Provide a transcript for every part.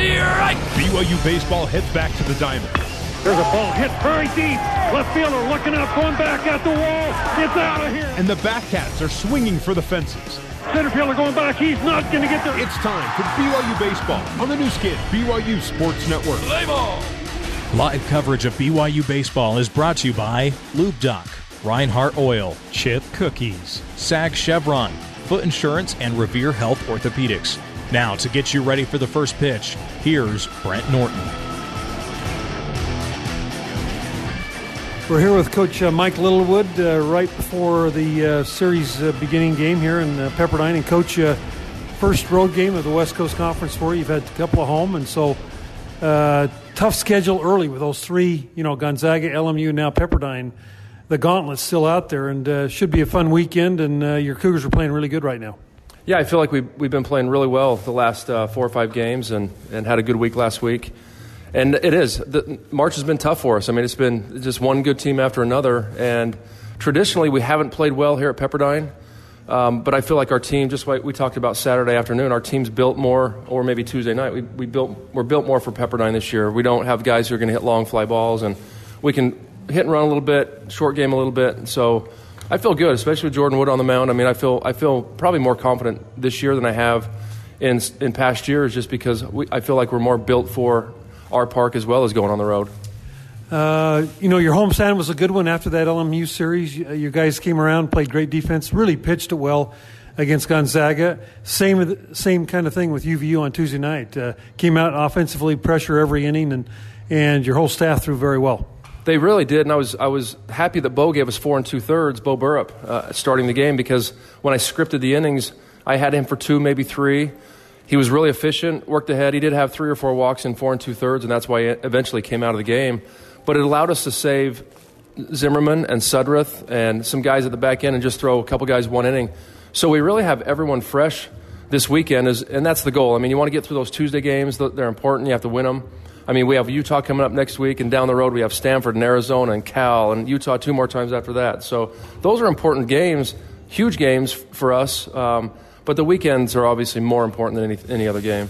strike. BYU baseball heads back to the diamond. There's a ball hit very deep. Left fielder looking up, going back at the wall. It's out of here. And the Batcats are swinging for the fences. Center fielder going back. He's not going to get there. It's time for BYU baseball on the Nu Skin BYU Sports Network. Play ball. Live coverage of BYU baseball is brought to you by Lube Doc, Reinhardt Oil, Chip Cookies, Sag Chevron, Foot Insurance, and Revere Health Orthopedics. Now, to get you ready for the first pitch, here's Brent Norton. We're here with Coach uh, Mike Littlewood uh, right before the uh, series uh, beginning game here in uh, Pepperdine. And, Coach, uh, first road game of the West Coast Conference for you. You've had a couple of home, and so tough schedule early with those three, you know, Gonzaga, LMU, now Pepperdine. The gauntlet's still out there, and should be a fun weekend, and your Cougars are playing really good right now. Yeah, I feel like we've, we've been playing really well the last four or five games and, and had a good week last week. And it is. The, March has been tough for us. I mean, it's been just one good team after another. And traditionally, we haven't played well here at Pepperdine. Um, but I feel like our team, just like we talked about Saturday afternoon, our team's built more, or maybe Tuesday night, we, we built, we're built more for Pepperdine this year. We don't have guys who are going to hit long fly balls, and we can hit and run a little bit, short game a little bit. So I feel good, especially with Jordan Wood on the mound. I mean, I feel, I feel probably more confident this year than I have in, in past years just because we, I feel like we're more built for our park as well as going on the road. Uh, you know, your home stand was a good one after that LMU series. You guys came around, played great defense, really pitched it well against Gonzaga. Same same kind of thing with UVU on Tuesday night. Uh, came out offensively, pressure every inning, and and your whole staff threw very well. They really did, and I was I was happy that Bo gave us four and two thirds. Bo Burrup uh, starting the game because when I scripted the innings, I had him for two, maybe three. He was really efficient, worked ahead. He did have three or four walks in four and two thirds, and that's why he eventually came out of the game. But it allowed us to save Zimmerman and Sudreth and some guys at the back end and just throw a couple guys one inning. So we really have everyone fresh this weekend, is, and that's the goal. I mean, you want to get through those Tuesday games, they're important. You have to win them. I mean, we have Utah coming up next week, and down the road we have Stanford and Arizona and Cal and Utah two more times after that. So those are important games, huge games for us. Um, but the weekends are obviously more important than any, any other game.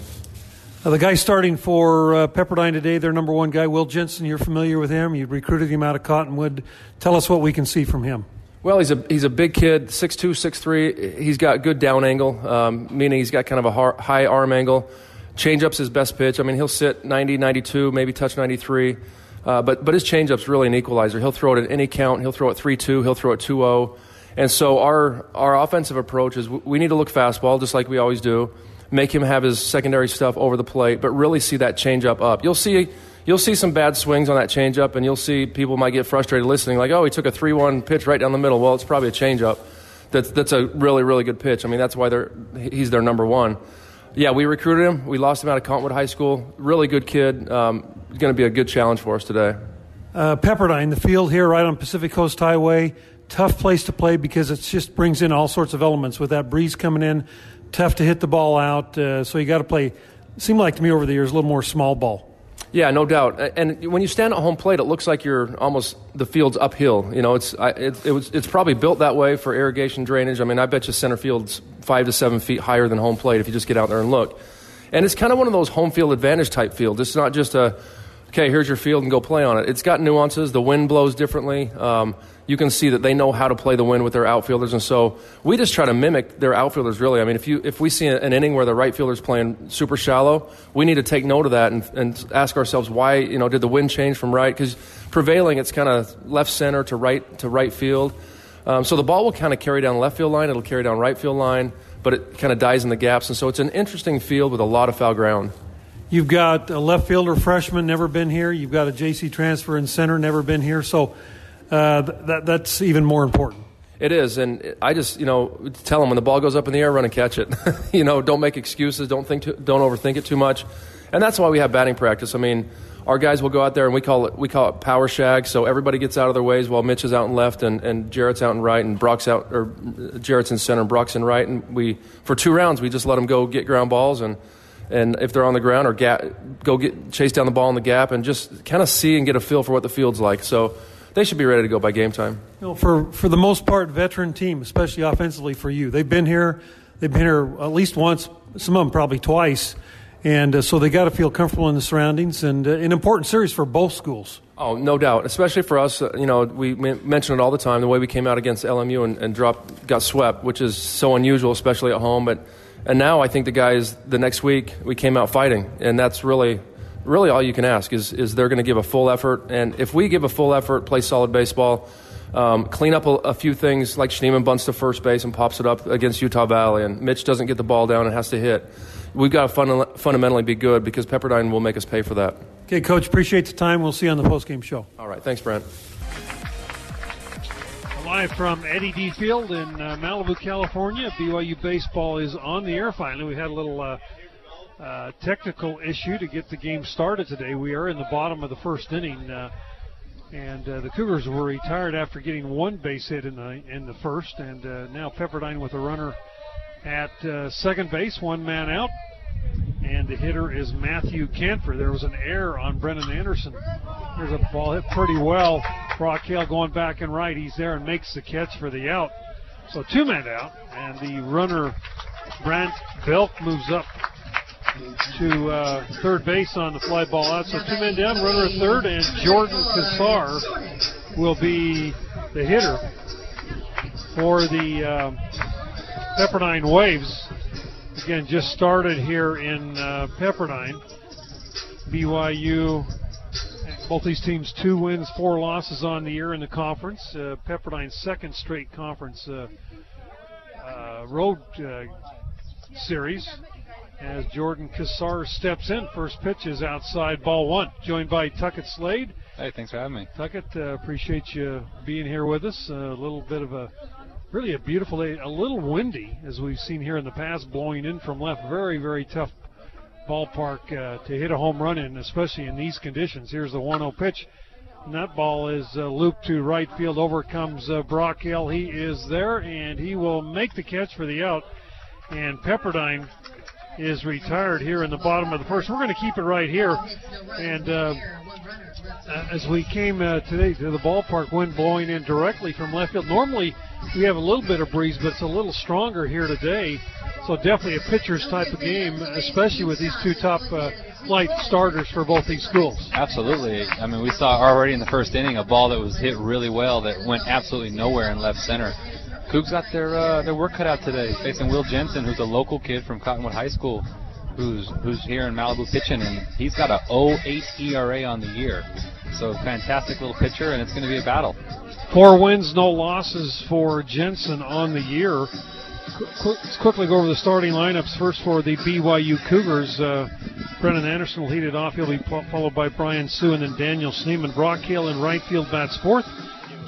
Uh, the guy starting for uh, Pepperdine today, their number one guy, Will Jensen. You're familiar with him. You recruited him out of Cottonwood. Tell us what we can see from him. Well, he's a he's a big kid, 6'2", 6'3". He's got good down angle, um, meaning he's got kind of a high arm angle. Changeup's his best pitch. I mean, he'll sit 90, 92, maybe touch 93. Uh, but, but his changeup's really an equalizer. He'll throw it at any count. He'll throw it 3-2. He'll throw it 2-0. And so our, our offensive approach is we need to look fastball just like we always do, make him have his secondary stuff over the plate, but really see that changeup up. You'll see you'll see some bad swings on that changeup, and you'll see people might get frustrated listening, like, oh, he took a 3 1 pitch right down the middle. Well, it's probably a changeup. That's, that's a really, really good pitch. I mean, that's why they're, he's their number one. Yeah, we recruited him. We lost him out of Cottonwood High School. Really good kid. Um, going to be a good challenge for us today. Uh, Pepperdine, the field here right on Pacific Coast Highway tough place to play because it just brings in all sorts of elements with that breeze coming in. Tough to hit the ball out, uh, so you got to play. Seemed like to me over the years a little more small ball. Yeah, no doubt. And when you stand at home plate, it looks like you're almost the field's uphill. You know, it's it, it was it's probably built that way for irrigation drainage. I mean, I bet you center field's five to seven feet higher than home plate if you just get out there and look. And it's kind of one of those home field advantage type fields. It's not just a okay, here's your field and go play on it. It's got nuances. The wind blows differently. Um, you can see that they know how to play the wind with their outfielders, and so we just try to mimic their outfielders. Really, I mean, if you if we see an inning where the right fielder's playing super shallow, we need to take note of that and, and ask ourselves why. You know, did the wind change from right? Because prevailing, it's kind of left center to right to right field. Um, so the ball will kind of carry down left field line. It'll carry down right field line, but it kind of dies in the gaps, and so it's an interesting field with a lot of foul ground. You've got a left fielder freshman, never been here. You've got a JC transfer in center, never been here. So uh, that, that's even more important. It is, and I just you know tell them when the ball goes up in the air, run and catch it. you know, don't make excuses, don't think, too, don't overthink it too much, and that's why we have batting practice. I mean, our guys will go out there and we call it we call it power shag. So everybody gets out of their ways while Mitch is out in left and, and Jarrett's out in right and Brock's out or Jarrett's in center and Brock's in right, and we for two rounds we just let them go get ground balls and and if they're on the ground or gap, go get chase down the ball in the gap and just kind of see and get a feel for what the field's like. So they should be ready to go by game time. You know, for for the most part, veteran team, especially offensively for you, they've been here. They've been here at least once. Some of them probably twice. and uh, so they got to feel comfortable in the surroundings. And uh, an important series for both schools. Oh, no doubt. Especially for us, uh, you know, we mention it all the time. The way we came out against LMU and, and dropped, got swept, which is so unusual, especially at home. But and now I think the guys the next week we came out fighting, and that's really, really all you can ask is is they're going to give a full effort. And if we give a full effort, play solid baseball. Um, clean up a, a, few things like Schneemann bunts to first base and pops it up against Utah Valley, and Mitch doesn't get the ball down and has to hit. We've got to fun, fundamentally be good because Pepperdine will make us pay for that. Okay, Coach, appreciate the time. We'll see you on the postgame show. All right, thanks, Brent. Live from Eddy D. Field in uh, Malibu, California. BYU baseball is on the air finally. We had a little uh, uh, technical issue to get the game started today. We are in the bottom of the first inning. Uh, and uh, the Cougars were retired after getting one base hit in the in the first, and uh, now Pepperdine with a runner at uh, second base, one man out, and the hitter is Matthew Canfer. There was an error on Brennan Anderson. There's a ball hit pretty well. Brock Hale going back and right. He's there and makes the catch for the out. So two men out, and the runner Brant Belk moves up to uh, third base on the fly ball out. So two men down, runner at third, and Jordan Kassar will be the hitter for the uh, Pepperdine Waves. Again, just started here in uh, Pepperdine. BYU, both these teams, two wins, four losses on the year in the conference. Uh, Pepperdine's second straight conference uh, uh, road uh, series as Jordan Kassar steps in. First pitch is outside ball one. Joined by Tuckett Slade. Hey, thanks for having me. Tuckett, uh, appreciate you being here with us. A little bit of a, really a beautiful day. A little windy, as we've seen here in the past, blowing in from left. Very, very tough ballpark uh, to hit a home run in, especially in these conditions. Here's the 1 0 pitch. And that ball is uh, looped to right field. Over comes uh, Brock Hale. He is there, and he will make the catch for the out. And Pepperdine is retired here in the bottom of the first. We're going to keep it right here. And uh, as we came uh, today to the ballpark, wind blowing in directly from left field. Normally we have a little bit of breeze, but it's a little stronger here today. So definitely a pitcher's type of game, especially with these two top uh, flight starters for both these schools. Absolutely. I mean, we saw already in the first inning a ball that was hit really well that went absolutely nowhere in left center. Cougs got their uh, their work cut out today, facing Will Jensen, who's a local kid from Cottonwood High School, who's who's here in Malibu pitching, and he's got a 0.8 ERA on the year. So fantastic little pitcher, and it's going to be a battle. Four wins, no losses for Jensen on the year. Let's quickly go over the starting lineups. First for the BYU Cougars, uh, Brennan Anderson will lead it off. He'll be followed by Brian Sue and then Daniel Schneemann. Brock Hale in right field bats fourth.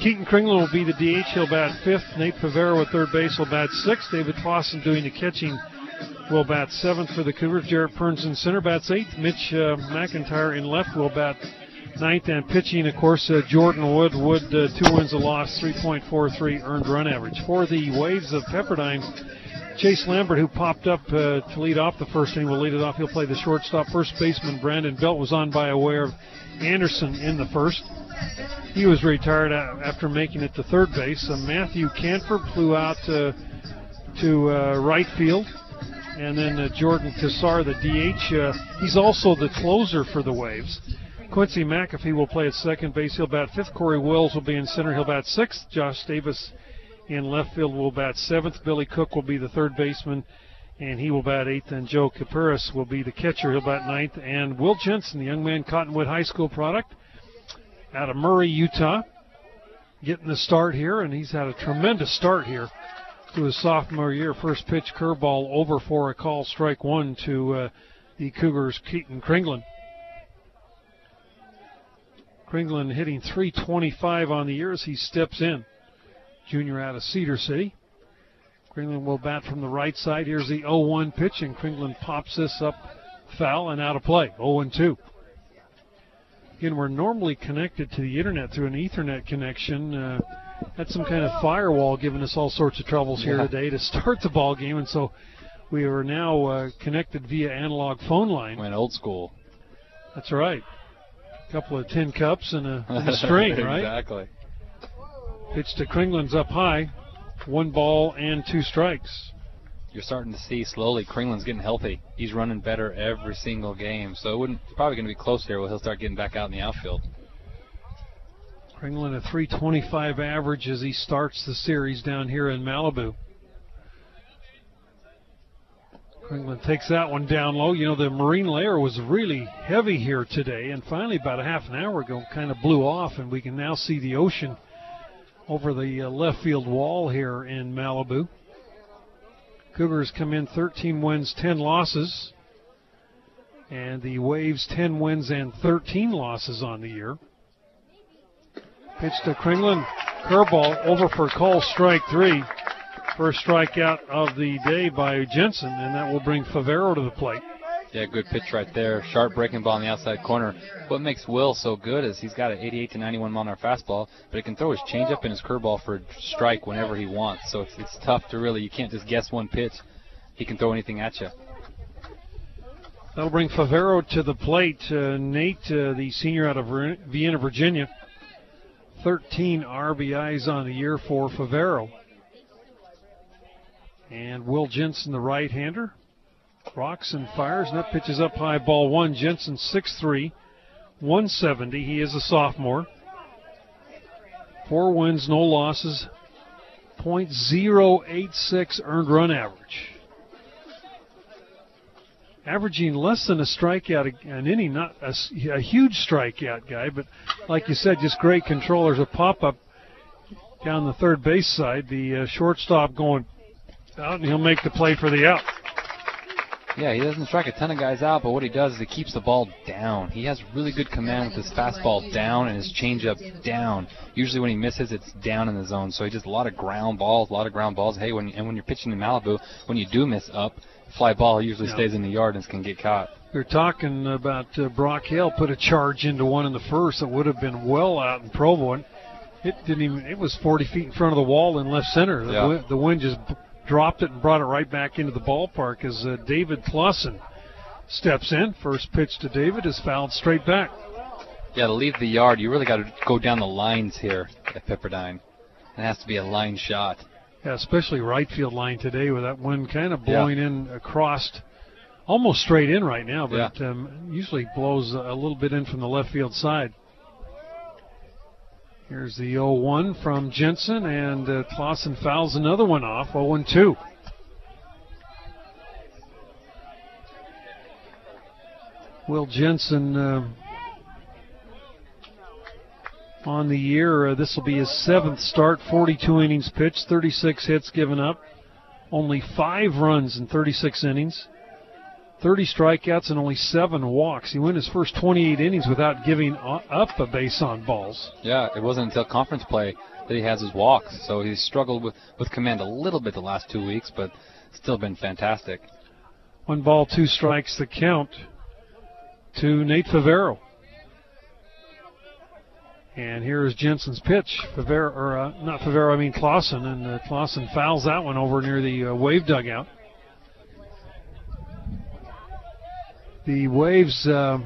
Keaton Kringlen will be the DH. He'll bat fifth. Nate Favero at third base will bat sixth. David Clausen doing the catching will bat seventh for the Cougars. Jarrett Perns in center bats eighth. Mitch uh, McIntyre in left will bat ninth. And pitching, of course, uh, Jordan Wood. Wood, uh, two wins, a loss, 3.43 earned run average. For the Waves of Pepperdine, Chase Lambert, who popped up uh, to lead off the first inning, will lead it off. He'll play the shortstop. First baseman Brandon Belt was on by a way of Anderson in the first. He was retired after making it to third base. Uh, Matthew Canford flew out to, to uh, right field. And then uh, Jordan Kassar, the DH, uh, he's also the closer for the Waves. Quincy McAfee will play at second base. He'll bat fifth. Corey Wills will be in center. He'll bat sixth. Josh Davis in left field will bat seventh. Billy Cook will be the third baseman, and he will bat eighth. And Joe Caparis will be the catcher. He'll bat ninth. And Will Jensen, the young man Cottonwood High School product, out of Murray, Utah, getting the start here, and he's had a tremendous start here to his sophomore year. First pitch curveball over for a call, strike one to uh, the Cougars' Keaton Kringlen. Kringlen hitting 325 on the year as he steps in. Junior out of Cedar City. Kringlen will bat from the right side. Here's the 0 1 pitch, and Kringlen pops this up foul and out of play. 0 2. Again, we're normally connected to the internet through an Ethernet connection. Uh, had some kind of firewall giving us all sorts of troubles here yeah. today to start the ball game, and so we are now uh, connected via analog phone line. Went old school. That's right. A couple of tin cups and a, and a string, right? Exactly. Pitch to Kringlen's up high. One ball and two strikes. You're starting to see slowly Kringlen's getting healthy. He's running better every single game. So it wouldn't it's probably going to be close here where he'll start getting back out in the outfield. Kringlen a 325 average as he starts the series down here in Malibu. Kringlen takes that one down low. You know, the marine layer was really heavy here today, and finally, about a half an hour ago, kind of blew off, and we can now see the ocean over the uh, left field wall here in Malibu. Cougars come in 13 wins, 10 losses, and the Waves 10 wins and 13 losses on the year. Pitch to Kringlen, curveball over for call, strike three. First strikeout of the day by Jensen, and that will bring Favero to the plate. Yeah, good pitch right there. Sharp breaking ball in the outside corner. What makes Will so good is he's got an 88 to 91 mile an hour fastball, but he can throw his changeup and his curveball for a strike whenever he wants. So it's it's tough to really you can't just guess one pitch. He can throw anything at you. That'll bring Favero to the plate. Uh, Nate, uh, the senior out of Vienna, Virginia, 13 RBIs on the year for Favero. And Will Jensen, the right hander, rocks and fires, and that pitches up high, ball one. Jensen, 6'3, 170. He is a sophomore. Four wins, no losses, .086 earned run average. Averaging less than a strikeout an inning, not a, a huge strikeout guy, but like you said, just great control. There's a pop up down the third base side. The uh, shortstop going out, and he'll make the play for the out. Yeah, he doesn't strike a ton of guys out, but what he does is he keeps the ball down. He has really good command with his fastball down and his changeup down. Usually when he misses, it's down in the zone. So he just a lot of ground balls, a lot of ground balls. Hey, when and when you're pitching in Malibu, when you do miss up, fly ball usually yeah. stays in the yard and can get caught. We are talking about uh, Brock Hale put a charge into one in the first that would have been well out in Provo. And it didn't even. It was 40 feet in front of the wall in left center. The, yeah. wind, the wind just dropped it and brought it right back into the ballpark as uh, David Clausen steps in. First pitch to David is fouled straight back. Yeah, to leave the yard, you really got to go down the lines here at Pepperdine. It has to be a line shot. Yeah, especially right field line today with that wind kind of blowing yeah. in across, almost straight in right now, but yeah. um, usually blows a little bit in from the left field side. Here's the 0-1 from Jensen, and uh, Clausen fouls another one off, 0-2. Will Jensen uh, on the year. Uh, this will be his seventh start, 42 innings pitched, 36 hits given up, only five runs in 36 innings. 30 strikeouts and only seven walks. He went his first 28 innings without giving up a base on balls. Yeah, it wasn't until conference play that he has his walks. So he's struggled with, with command a little bit the last two weeks, but still been fantastic. One ball, two strikes, the count to Nate Favero. And here is Jensen's pitch. Favero, or uh, not Favero, I mean Clausen, and uh, Clausen fouls that one over near the uh, wave dugout. The Waves uh,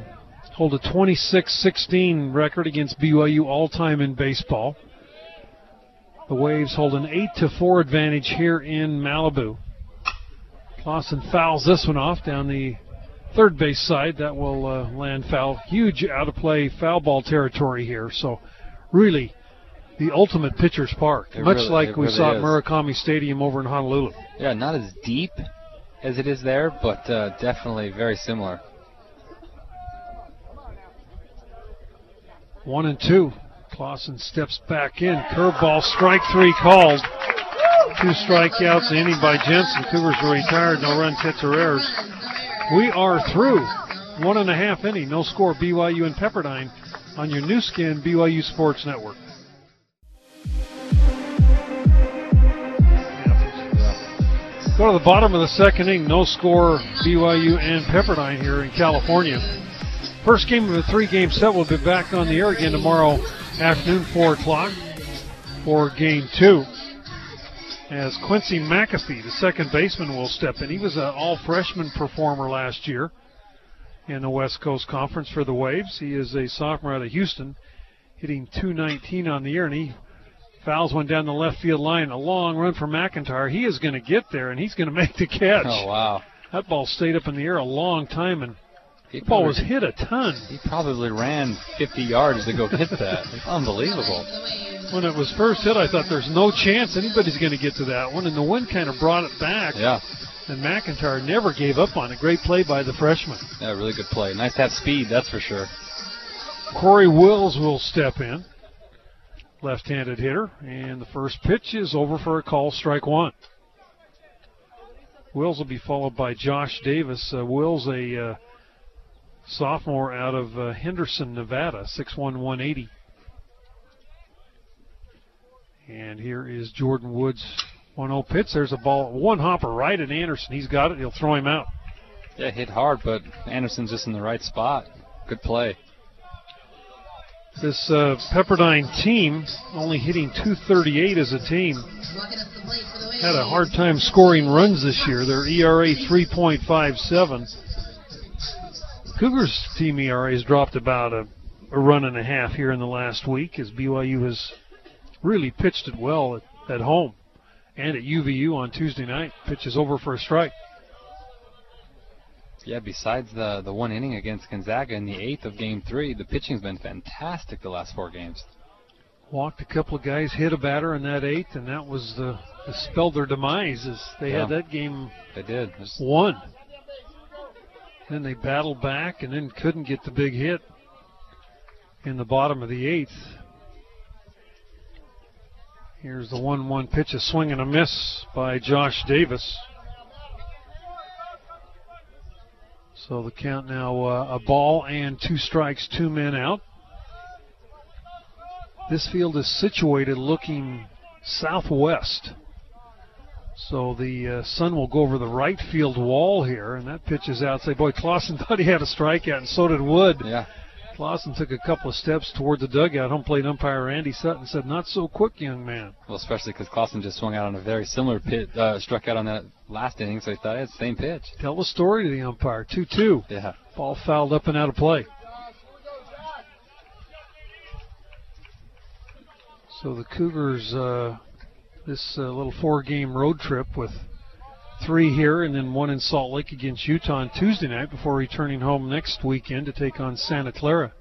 hold a 26-16 record against BYU all-time in baseball. The Waves hold an 8 to 4 advantage here in Malibu. Clausen fouls this one off down the third base side. That will uh, land foul. Huge out of play foul ball territory here. So, really, the ultimate pitcher's park, it much really, like we really saw is. at Murakami Stadium over in Honolulu. Yeah, not as deep as it is there, but uh, definitely very similar. One and two. Clausen steps back in. Curveball, strike three called. Two strikeouts, inning by Jensen. Cougars are retired. No runs, hits, or errors. We are through. One and a half inning. No score. BYU and Pepperdine on your Nu Skin BYU Sports Network. Go to the bottom of the second inning. No score. BYU and Pepperdine here in California. First game of the three game set will be back on the air again tomorrow afternoon, 4 o'clock, for game two. As Quincy McAfee, the second baseman, will step in. He was an all freshman performer last year in the West Coast Conference for the Waves. He is a sophomore out of Houston, hitting 219 on the year, and he Fouls one down the left field line. A long run for McIntyre. He is going to get there, and he's going to make the catch. Oh wow! That ball stayed up in the air a long time, and the ball was hit a ton. He probably ran 50 yards to go hit that. Unbelievable. When it was first hit, I thought there's no chance anybody's going to get to that one, and the wind kind of brought it back. Yeah. And McIntyre never gave up on it. Great play by the freshman. Yeah, really good play. Nice to have speed, that's for sure. Corey Wills will step in left-handed hitter, and the first pitch is over for a call, strike one. Wills will be followed by Josh Davis. Uh, Wills, a uh, sophomore out of uh, Henderson, Nevada, 6'1", 180. And here is Jordan Woods, 1-0 pitch. There's a ball, one hopper right at Anderson. He's got it. He'll throw him out. Yeah, hit hard, but Anderson's just in the right spot. Good play. This uh, Pepperdine team, only hitting 238 as a team, had a hard time scoring runs this year. Their ERA 3.57. Cougars team ERA has dropped about a, a, run and a half here in the last week as BYU has really pitched it well at, at home and at UVU on Tuesday night. Pitches over for a strike. Yeah, besides the the one inning against Gonzaga in the eighth of Game Three, the pitching's been fantastic the last four games. Walked a couple of guys, hit a batter in that eighth, and that was the, the spelled their demise. As they yeah, had that game, they did won. Then they battled back, and then couldn't get the big hit in the bottom of the eighth. Here's the one-one pitch, a swing and a miss by Josh Davis. So the count now uh, a ball and two strikes, two men out. This field is situated looking southwest. So the uh, sun will go over the right field wall here, and that pitch is outside. Boy, Clausen thought he had a strikeout, and so did Wood. Yeah. Clausen took a couple of steps toward the dugout. Home plate umpire Andy Sutton said, "Not so quick, young man." Well, especially because Clausen just swung out on a very similar pitch, uh, struck out on that last inning, so he thought it's the same pitch. Tell the story to the umpire. Two-two. Yeah. Ball fouled up and out of play. So the Cougars, uh, this uh, little four-game road trip with three here and then one in Salt Lake against Utah on Tuesday night before returning home next weekend to take on Santa Clara.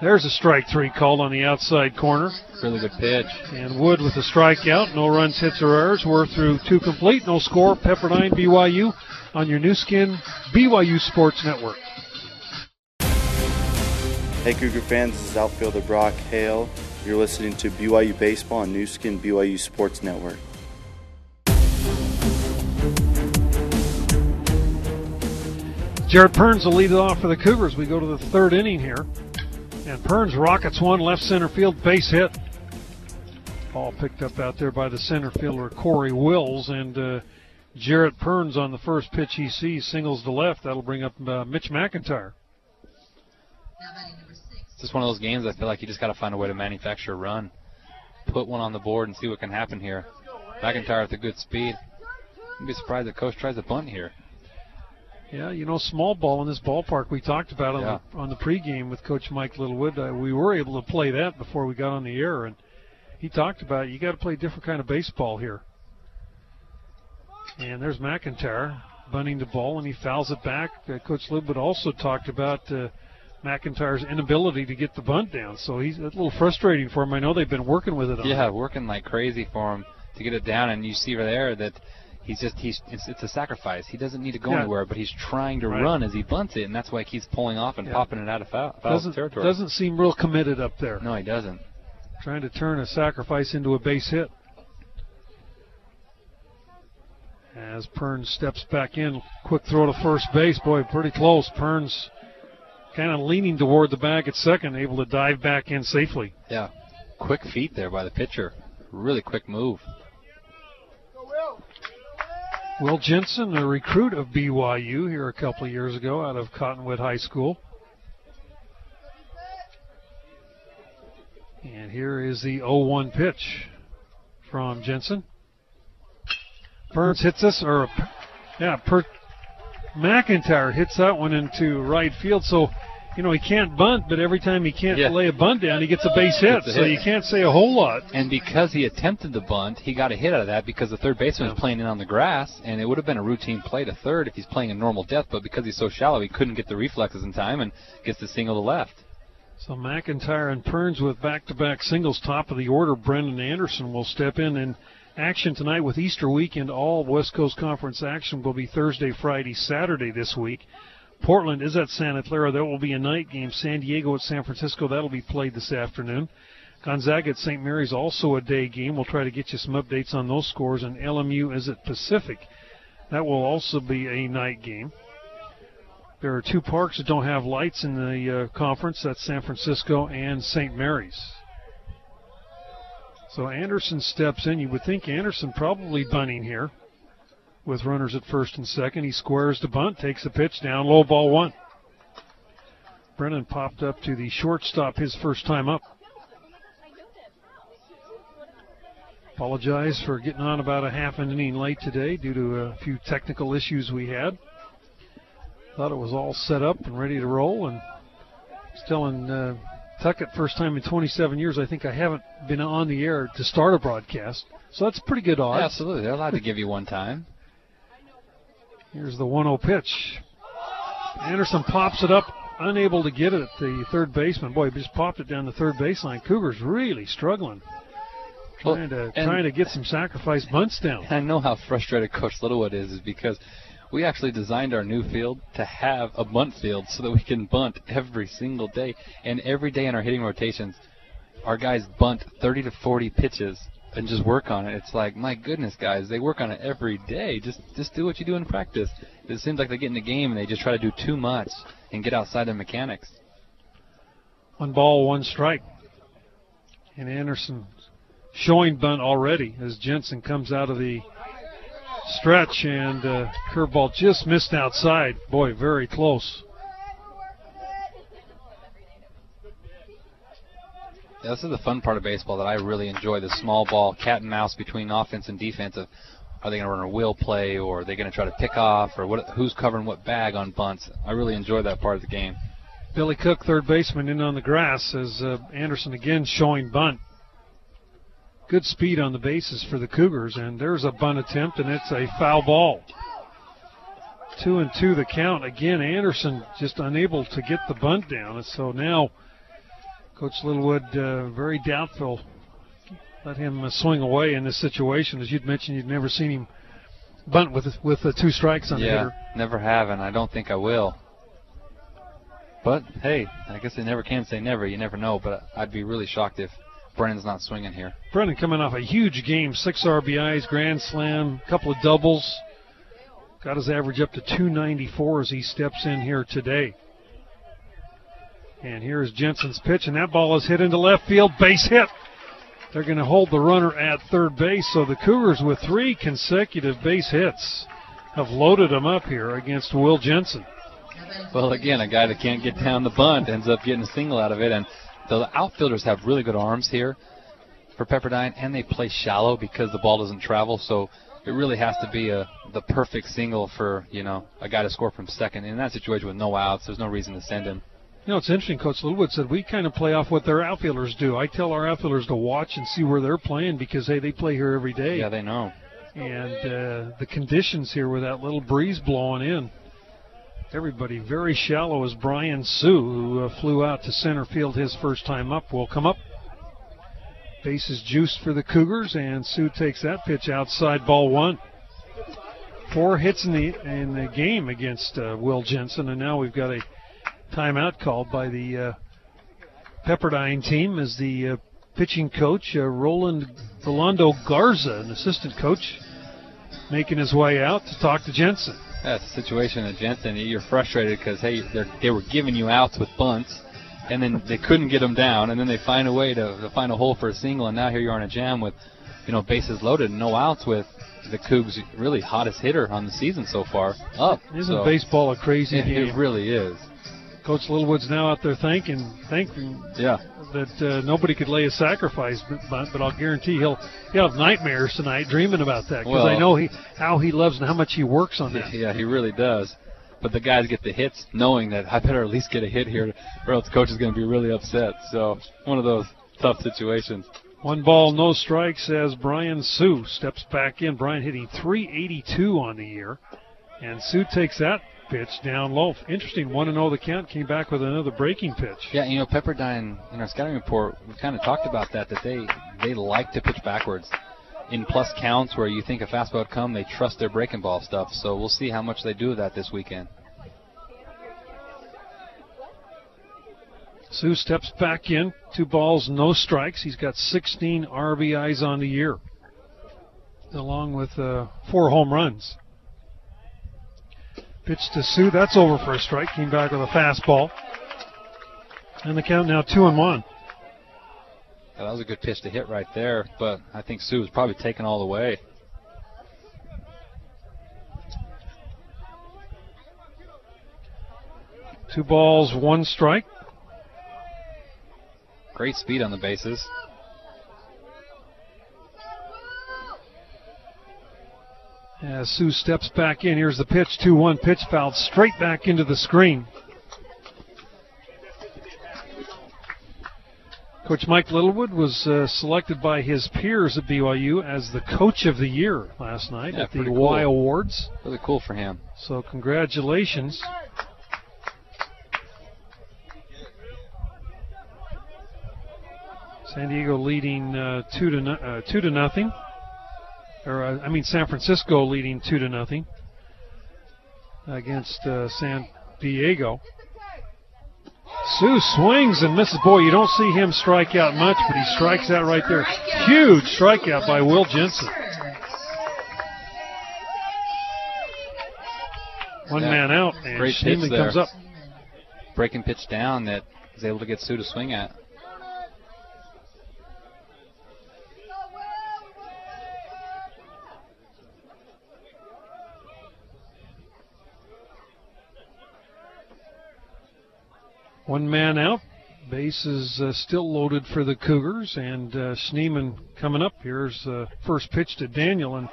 There's a strike three called on the outside corner. Really good pitch. And Wood with a strikeout. No runs, hits, or errors. We're through two complete. No score. Pepperdine BYU on your Nu Skin BYU Sports Network. Hey Cougar fans, this is outfielder Brock Hale. You're listening to BYU Baseball on Nu Skin BYU Sports Network. Jared Perns will lead it off for the Cougars. We go to the third inning here. And Perns rockets one left center field base hit. Ball picked up out there by the center fielder Corey Wills and uh, Jarrett Perns on the first pitch he sees singles to left. That'll bring up uh, Mitch McIntyre. It's just one of those games I feel like you just got to find a way to manufacture a run, put one on the board and see what can happen here. McIntyre with a good speed. I'd be surprised if coach tries a bunt here. Yeah, you know, small ball in this ballpark we talked about on, yeah. the, on the pregame with Coach Mike Littlewood. Uh, we were able to play that before we got on the air, and he talked about you got to play a different kind of baseball here. And there's McIntyre bunting the ball, and he fouls it back. Uh, Coach Littlewood also talked about uh, McIntyre's inability to get the bunt down, so he's a little frustrating for him. I know they've been working with it. yeah, him. working like crazy for him to get it down, and you see right there that he's just he's it's, it's a sacrifice. He doesn't need to go yeah. anywhere, but he's trying to right. run as he bunts it, and that's why he keeps pulling off and yeah. popping it out of foul, foul doesn't, territory. Doesn't seem real committed up there. No, he doesn't. Trying to turn a sacrifice into a base hit. As Perns steps back in, quick throw to first base. Boy, pretty close. Perns kind of leaning toward the bag at second, able to dive back in safely. Yeah, quick feet there by the pitcher. Really quick move. Will Jensen, a recruit of BYU here a couple of years ago out of Cottonwood High School. And here is the 0 1 pitch from Jensen. Burns hits this, or yeah, per, McIntyre hits that one into right field. So you know, he can't bunt, but every time he can't Yeah. lay a bunt down, he gets a base hit. A So hit. you can't say a whole lot. And because he attempted the bunt, he got a hit out of that because the third baseman was playing in on the grass, and it would have been a routine play to third if he's playing a normal depth. But because he's so shallow, he couldn't get the reflexes in time and gets the single to left. So McIntyre and Perns with back-to-back singles, top of the order. Brendan Anderson will step in and action tonight with Easter weekend. All West Coast Conference action will be Thursday, Friday, Saturday this week. Portland is at Santa Clara. That will be a night game. San Diego at San Francisco. That'll be played this afternoon. Gonzaga at St. Mary's also a day game. We'll try to get you some updates on those scores. And LMU is at Pacific. That will also be a night game. There are two parks that don't have lights in the uh, conference. That's San Francisco and St. Mary's. So Anderson steps in. You would think Anderson probably bunting here with runners at first and second. He squares the bunt, takes the pitch down, low ball one. Brennan popped up to the shortstop his first time up. Apologize for getting on about a half an inning late today due to a few technical issues we had. Thought it was all set up and ready to roll, and was telling uh, Tuckett first time in 27 years. I think I haven't been on the air to start a broadcast, so that's pretty good odds. Absolutely, they're allowed to give you one time. Here's the 1-0 pitch. Anderson pops it up, unable to get it at the third baseman. Boy, he just popped it down the third baseline. Cougars really struggling, trying to and- trying to get some sacrifice bunts down. I know how frustrated Coach Littlewood is, is because we actually designed our new field to have a bunt field so that we can bunt every single day. And every day in our hitting rotations, our guys bunt 30 to 40 pitches and just work on it. It's like, my goodness, guys, they work on it every day. Just just do what you do in practice. It seems like they get in the game and they just try to do too much and get outside their mechanics. One ball, one strike. And Anderson showing bunt already as Jensen comes out of the stretch and uh, curveball just missed outside. Boy, very close. This is the fun part of baseball that I really enjoy the small ball cat and mouse between offense and defense of are they going to run a wheel play or are they going to try to pick off or what who's covering what bag on bunts. I really enjoy that part of the game. Billy Cook, third baseman, in on the grass as uh, Anderson again showing bunt. Good speed on the bases for the Cougars, and there's a bunt attempt, and it's a foul ball. Two and two the count. Again, Anderson just unable to get the bunt down, and so now Coach Littlewood uh, very doubtful. Let him uh, swing away in this situation. As you'd mentioned, you'd never seen him bunt with with the two strikes on the yeah, hitter. never have, and I don't think I will. But hey, I guess they never can say never. You never know. But I'd be really shocked if Brennan's not swinging here. Brennan coming off a huge game, six RBIs, grand slam, couple of doubles. Got his average up to 294 as he steps in here today. And here's Jensen's pitch, and that ball is hit into left field, base hit. They're going to hold the runner at third base, so the Cougars with three consecutive base hits have loaded them up here against Will Jensen. Well, again, a guy that can't get down the bunt ends up getting a single out of it, and the outfielders have really good arms here for Pepperdine, and they play shallow because the ball doesn't travel. So it really has to be a the perfect single for you know a guy to score from second. In that situation with no outs, there's no reason to send him. You know, it's interesting. Coach Littlewood said we kind of play off what their outfielders do. I tell our outfielders to watch and see where they're playing because hey, they play here every day. Yeah, they know. and uh, the conditions here with that little breeze blowing in. Everybody very shallow as Brian Sue, who uh, flew out to center field his first time up, will come up. Bases juiced for the Cougars, and Sue takes that pitch outside ball one. Four hits in the in the game against uh, Will Jensen, and now we've got a timeout called by the uh, Pepperdine team as the uh, pitching coach uh, Roland Rolando Garza, an assistant coach, making his way out to talk to Jensen. That's the situation at Jensen. You're frustrated because hey, they're, were giving you outs with bunts, and then they couldn't get them down, and then they find a way to, to find a hole for a single, and now here you are in a jam with, you know, bases loaded, and no outs with the Cougs' really hottest hitter on the season so far up. Isn't so baseball a crazy it, game? it really is. Coach Littlewood's now out there thanking, thanking Yeah. that uh, nobody could lay a sacrifice, but, but, but I'll guarantee he'll he'll have nightmares tonight dreaming about that because I know he how he loves and how much he works on that. Yeah, he really does. but the guys get the hits knowing that I better at least get a hit here, or else coach is going to be really upset. So one of those tough situations. One ball, no strikes as Brian Sue steps back in. Brian hitting 382 on the year. And Sue takes that pitch down low. Interesting, 1 0 the count, came back with another breaking pitch. Yeah, you know, Pepperdine, in our scouting report, we kind of talked about that, that they, they like to pitch backwards. In plus counts where you think a fastball would come, they trust their breaking ball stuff. So we'll see how much they do of that this weekend. Sue steps back in. Two balls, no strikes. He's got 16 RBIs on the year, along with uh, four home runs. Pitch to Sue. That's over for a strike. Came back with a fastball. And the count now two and one. Yeah, that was a good pitch to hit right there, but I think Sue was probably taken all the way. Two balls, one strike. Great speed on the bases. As Sue steps back in, here's the pitch 2 1 pitch fouled straight back into the screen. Coach Mike Littlewood was uh, selected by his peers at BYU as the Coach of the Year last night yeah, at the cool. Y Awards. Really cool for him. So, congratulations. San Diego leading uh, two to no, uh, two to nothing, or uh, I mean San Francisco leading two to nothing against uh, San Diego. Sue swings and misses. Boy, you don't see him strike out much, but he strikes out right there. Huge strikeout by Will Jensen. One man out, and Great there. comes up. Breaking pitch down that is able to get Sue to swing at. One man out. Base is uh, still loaded for the Cougars, and uh, Schneemann coming up. Here's the first pitch to Daniel, and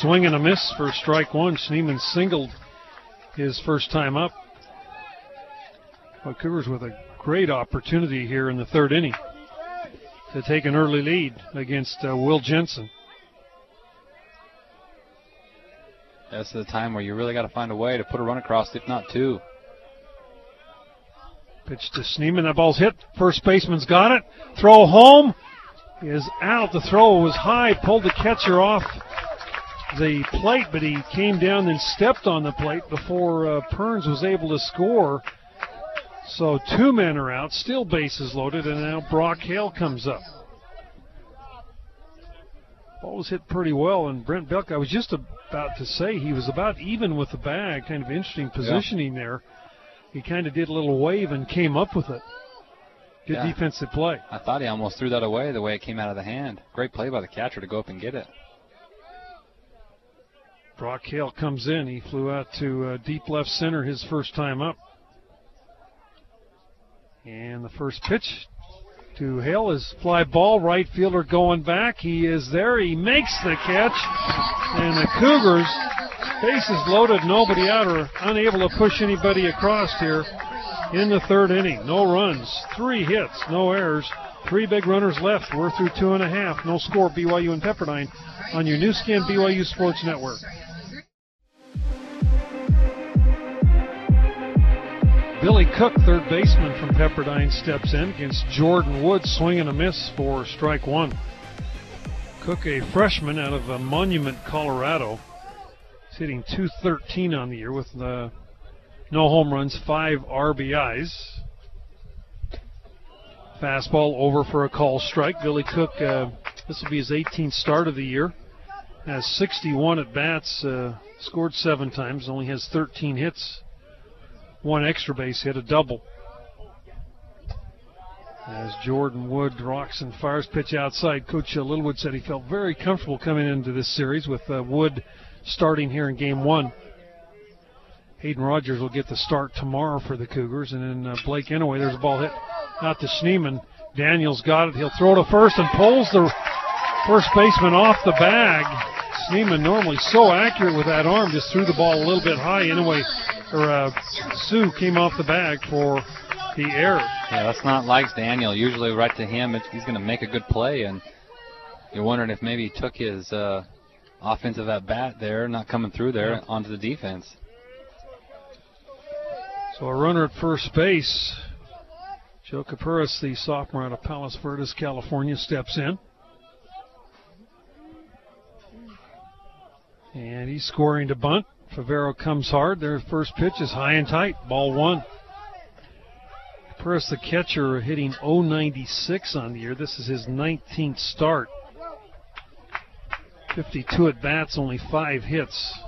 swing and a miss for strike one. Schneemann singled his first time up. Well, Cougars with a great opportunity here in the third inning to take an early lead against uh, Will Jensen. That's the time where you really got to find a way to put a run across, if not two. Pitch to Schneemann. That ball's hit. First baseman's got it. Throw home is out. The throw was high. Pulled the catcher off the plate, but he came down and stepped on the plate before uh, Perns was able to score. So two men are out. Still bases loaded, and now Brock Hale comes up. Ball was hit pretty well, and Brent Belk, I was just about to say he was about even with the bag. Kind of interesting positioning there. He kind of did a little wave and came up with it. Good Yeah. defensive play. I thought he almost threw that away the way it came out of the hand. Great play by the catcher to go up and get it. Brock Hale comes in. He flew out to uh, deep left center his first time up. And the first pitch to Hale is fly ball. Right fielder going back. He is there. He makes the catch. And the Cougars, bases loaded, nobody out, or unable to push anybody across here in the third inning. No runs, three hits, no errors, three big runners left. We're through two and a half. No score, BYU and Pepperdine on your Nu Skin BYU Sports Network. Billy Cook, third baseman from Pepperdine, steps in against Jordan Wood, swinging a miss for strike one. Cook, a freshman out of Monument, Colorado, hitting 213 on the year with no home runs, five RBIs. Fastball over for a call strike. Billy Cook, uh, this will be his 18th start of the year. Has 61 at bats, uh, scored seven times, only has 13 hits, one extra base hit, a double. As Jordan Wood rocks and fires pitch outside, Coach Littlewood said he felt very comfortable coming into this series with uh, Wood starting here in game one. Hayden Rogers will get the start tomorrow for the Cougars, and then uh, Blake Inouye, there's a ball hit out to Schneemann. Daniels got it. He'll throw to first and pulls the first baseman off the bag. Schneemann normally so accurate with that arm, just threw the ball a little bit high. Inouye or uh, Sue came off the bag for the error. Yeah, that's not like Daniel. Usually, right to him, he's going to make a good play, and you're wondering if maybe he took his uh, offensive at bat there, not coming through there, yeah. onto the defense. So a runner at first base. Joe Capuris, the sophomore out of Palos Verdes, California, steps in. And he's scoring to bunt. Favero comes hard. Their first pitch is high and tight. Ball one. Capuris, the catcher, hitting 096 on the year. This is his 19th start. 52 at bats, only five hits.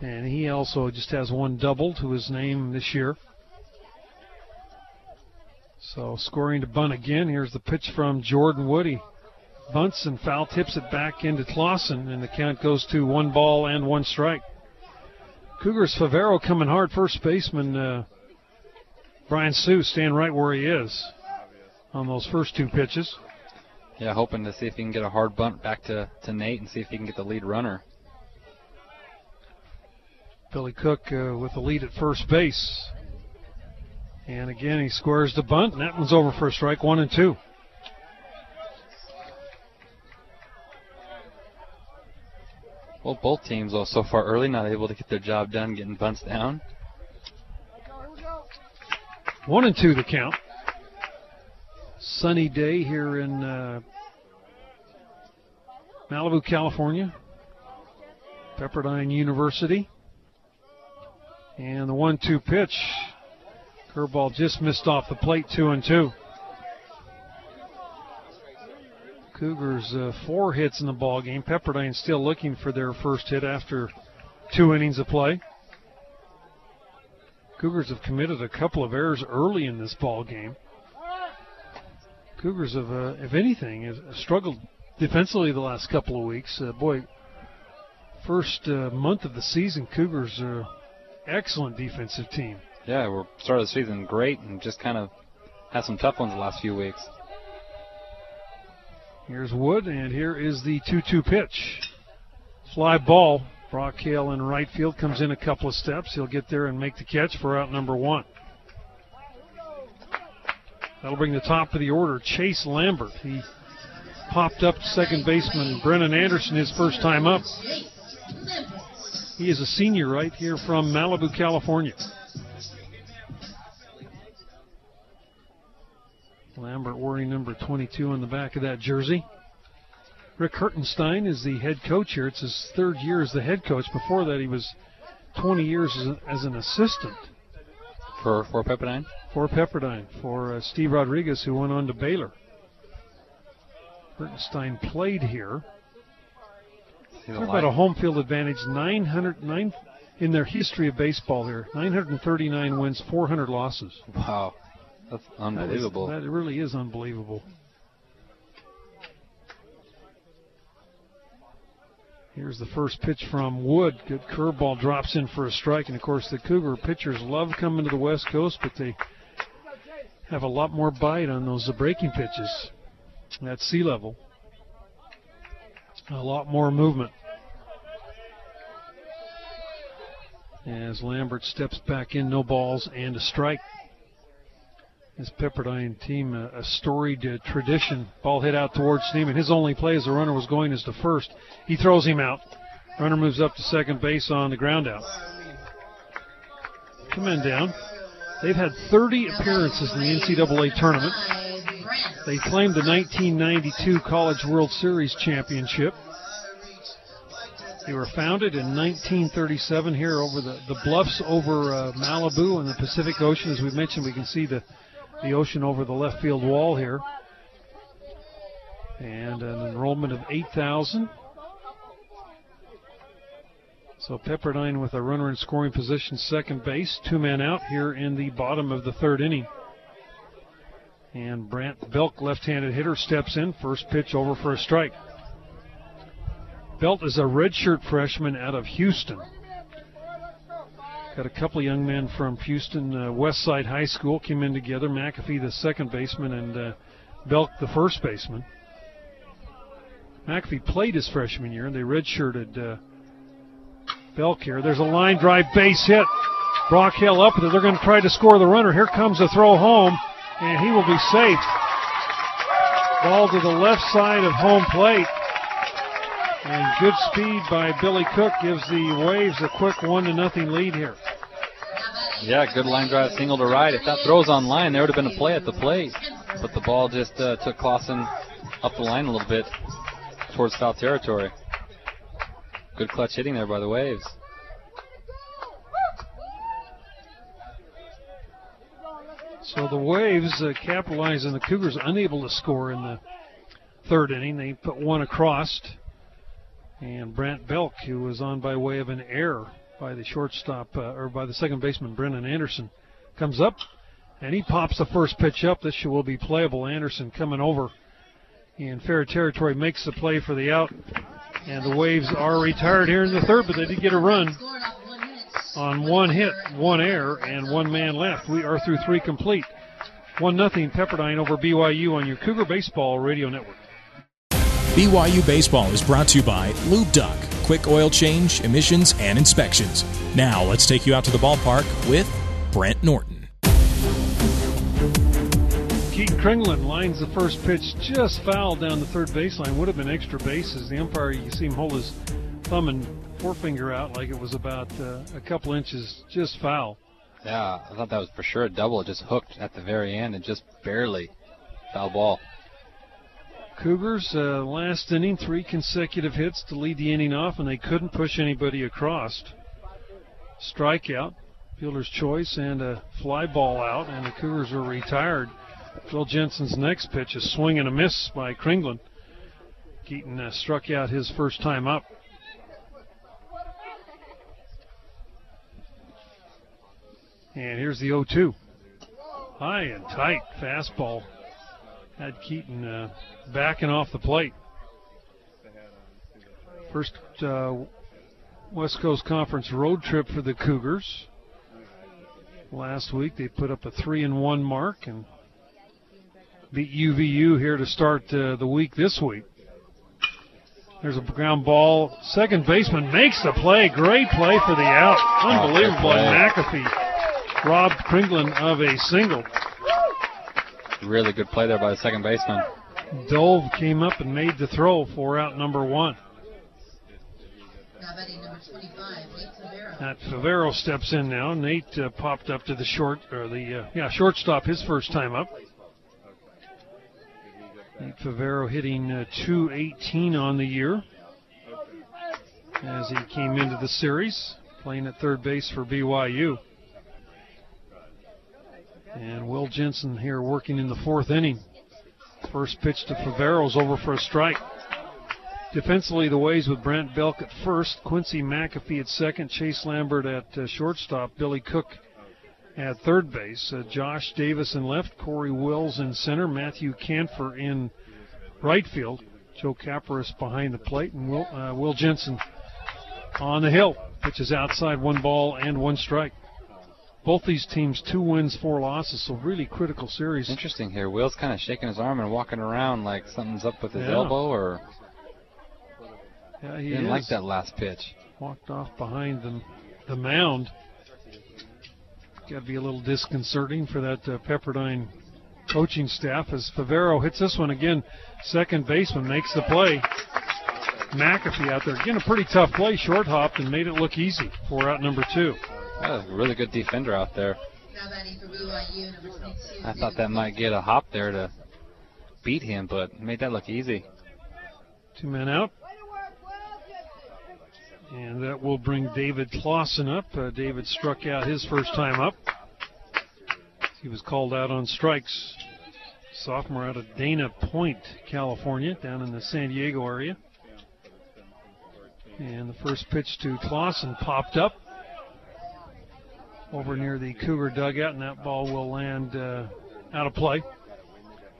And he also just has one double to his name this year. So scoring to bunt again. Here's the pitch from Jordan Woody. Bunts and foul tips it back into Clausen, and the count goes to one ball and one strike. Cougars Favero coming hard. First baseman uh, Brian Sue staying right where he is on those first two pitches. Yeah, hoping to see if he can get a hard bunt back to, to Nate and see if he can get the lead runner. Billy Cook uh, with the lead at first base. And again, he squares the bunt, and that one's over for a strike, one and two. Well, both teams, though, so far early, not able to get their job done getting bunts down. One and two the count. Sunny day here in uh, Malibu, California. Pepperdine University. And the one two pitch Curveball just missed off the plate, two and two. Cougars uh, four hits in the ball game. Pepperdine still looking for their first hit after two innings of play. Cougars have committed a couple of errors early in this ball game. Cougars have, uh, if anything, have struggled defensively the last couple of weeks. Uh, boy, first uh, month of the season, Cougars are excellent defensive team. Yeah, we're started the season great and just kind of had some tough ones the last few weeks. Here's Wood, and here is the 2 2 pitch. Fly ball. Brock Hale in right field comes in a couple of steps. He'll get there and make the catch for out number one. That'll bring the top of the order, Chase Lambert. He popped up second baseman Brennan Anderson his first time up. He is a senior right here from Malibu, California. Lambert wearing number 22 on the back of that jersey. Rick Hertenstein is the head coach here. It's his third year as the head coach. Before that, he was 20 years as, as an assistant. For, for Pepperdine? For Pepperdine. For uh, Steve Rodriguez, who went on to Baylor. Hertenstein played here. Talk about a home field advantage. 909 in their history of baseball here. 939 wins, 400 losses. Wow. That's unbelievable. That, is, that really is unbelievable. Here's the first pitch from Wood. Good curveball drops in for a strike. And of course, the Cougar pitchers love coming to the West Coast, but they have a lot more bite on those breaking pitches at sea level. A lot more movement. As Lambert steps back in, no balls and a strike. His Pepperdine team, a, a storied uh, tradition. Ball hit out towards Schneemann. His only play as the runner was going is to first. He throws him out. Runner moves up to second base on the ground out. Come in down. They've had 30 appearances in the NCAA tournament. They claimed the 1992 College World Series championship. They were founded in 1937 here over the, the bluffs over uh, Malibu and the Pacific Ocean. As we mentioned, we can see the the ocean over the left field wall here. And an enrollment of 8,000. So Pepperdine with a runner in scoring position, second base, two men out here in the bottom of the third inning. And Brant Belk, left-handed hitter, steps in. First pitch over for a strike. Belk is a redshirt freshman out of Houston. Got a couple of young men from Houston uh, West Side High School came in together. McAfee, the second baseman, and uh, Belk, the first baseman. McAfee played his freshman year, and they redshirted uh, Belk here. There's a line drive base hit. Brock Hale up it. They're going to try to score the runner. Here comes a throw home, and he will be safe. Ball to the left side of home plate. And good speed by Billy Cook gives the Waves a quick one to nothing lead here. Yeah, good line drive single to right. If that throws on line, there would have been a play at the plate. But the ball just uh, took Clausen up the line a little bit towards foul territory. Good clutch hitting there by the Waves. So the Waves uh, capitalize on the Cougars unable to score in the third inning. They put one across. And Brant Belk, who was on by way of an error by the shortstop, uh, or by the second baseman, Brennan Anderson, comes up and he pops the first pitch up. This will be playable. Anderson coming over in fair territory makes the play for the out. And the Waves are retired here in the third, but they did get a run on one hit, one error, and one man left. We are through three complete. One nothing Pepperdine over BYU on your Cougar Baseball Radio Network. BYU Baseball is brought to you by Lube Duck, quick oil change, emissions, and inspections. Now let's take you out to the ballpark with Brent Norton. Keaton Kringlen lines the first pitch just foul down the third baseline. Would have been extra bases. The umpire, you see him hold his thumb and forefinger out like it was about uh, a couple inches just foul. Yeah, I thought that was for sure a double. It just hooked at the very end and just barely foul ball. Cougars uh, last inning, three consecutive hits to lead the inning off, and they couldn't push anybody across. Strikeout, fielder's choice, and a fly ball out, and the Cougars are retired. Phil Jensen's next pitch, is swing and a miss by Kringlen. Keaton uh, struck out his first time up. And here's the 0 2. High and tight fastball. Had Keaton uh, backing off the plate. First uh, West Coast Conference road trip for the Cougars. Last week they put up a 3 and 1 mark and beat UVU here to start uh, the week this week. There's a ground ball. Second baseman makes the play. Great play for the out. Unbelievable. And McAfee robbed Kringlen of a single. Really good play there by the second baseman. Dove came up and made the throw for out number one. That Favero steps in now. Nate uh, popped up to the short, or the uh, yeah shortstop his first time up. Nate Favero hitting uh, 218 on the year as he came into the series, playing at third base for BYU. And Will Jensen here working in the fourth inning. First pitch to Favero's over for a strike. Defensively, the ways with Brent Belk at first, Quincy McAfee at second, Chase Lambert at uh, shortstop, Billy Cook at third base, uh, Josh Davis in left, Corey Wills in center, Matthew Canfer in right field, Joe Caparis behind the plate, and Will, uh, Will Jensen on the hill. Pitches outside, one ball and one strike. Both these teams, two wins, four losses, so really critical series. Interesting here. Will's kind of shaking his arm and walking around like something's up with his Yeah. elbow, or Yeah, he didn't is. like that last pitch. Walked off behind the, the mound. Got to be a little disconcerting for that uh, Pepperdine coaching staff as Favero hits this one again. Second baseman makes the play. McAfee out there. Again, a pretty tough play. Short hopped and made it look easy for out number two. A really good defender out there. I thought that might get a hop there to beat him, but made that look easy. Two men out. And that will bring David Clausen up. Uh, David struck out his first time up. He was called out on strikes. Sophomore out of Dana Point, California, down in the San Diego area. And the first pitch to Clausen popped up over near the Cougar dugout, and that ball will land uh, out of play.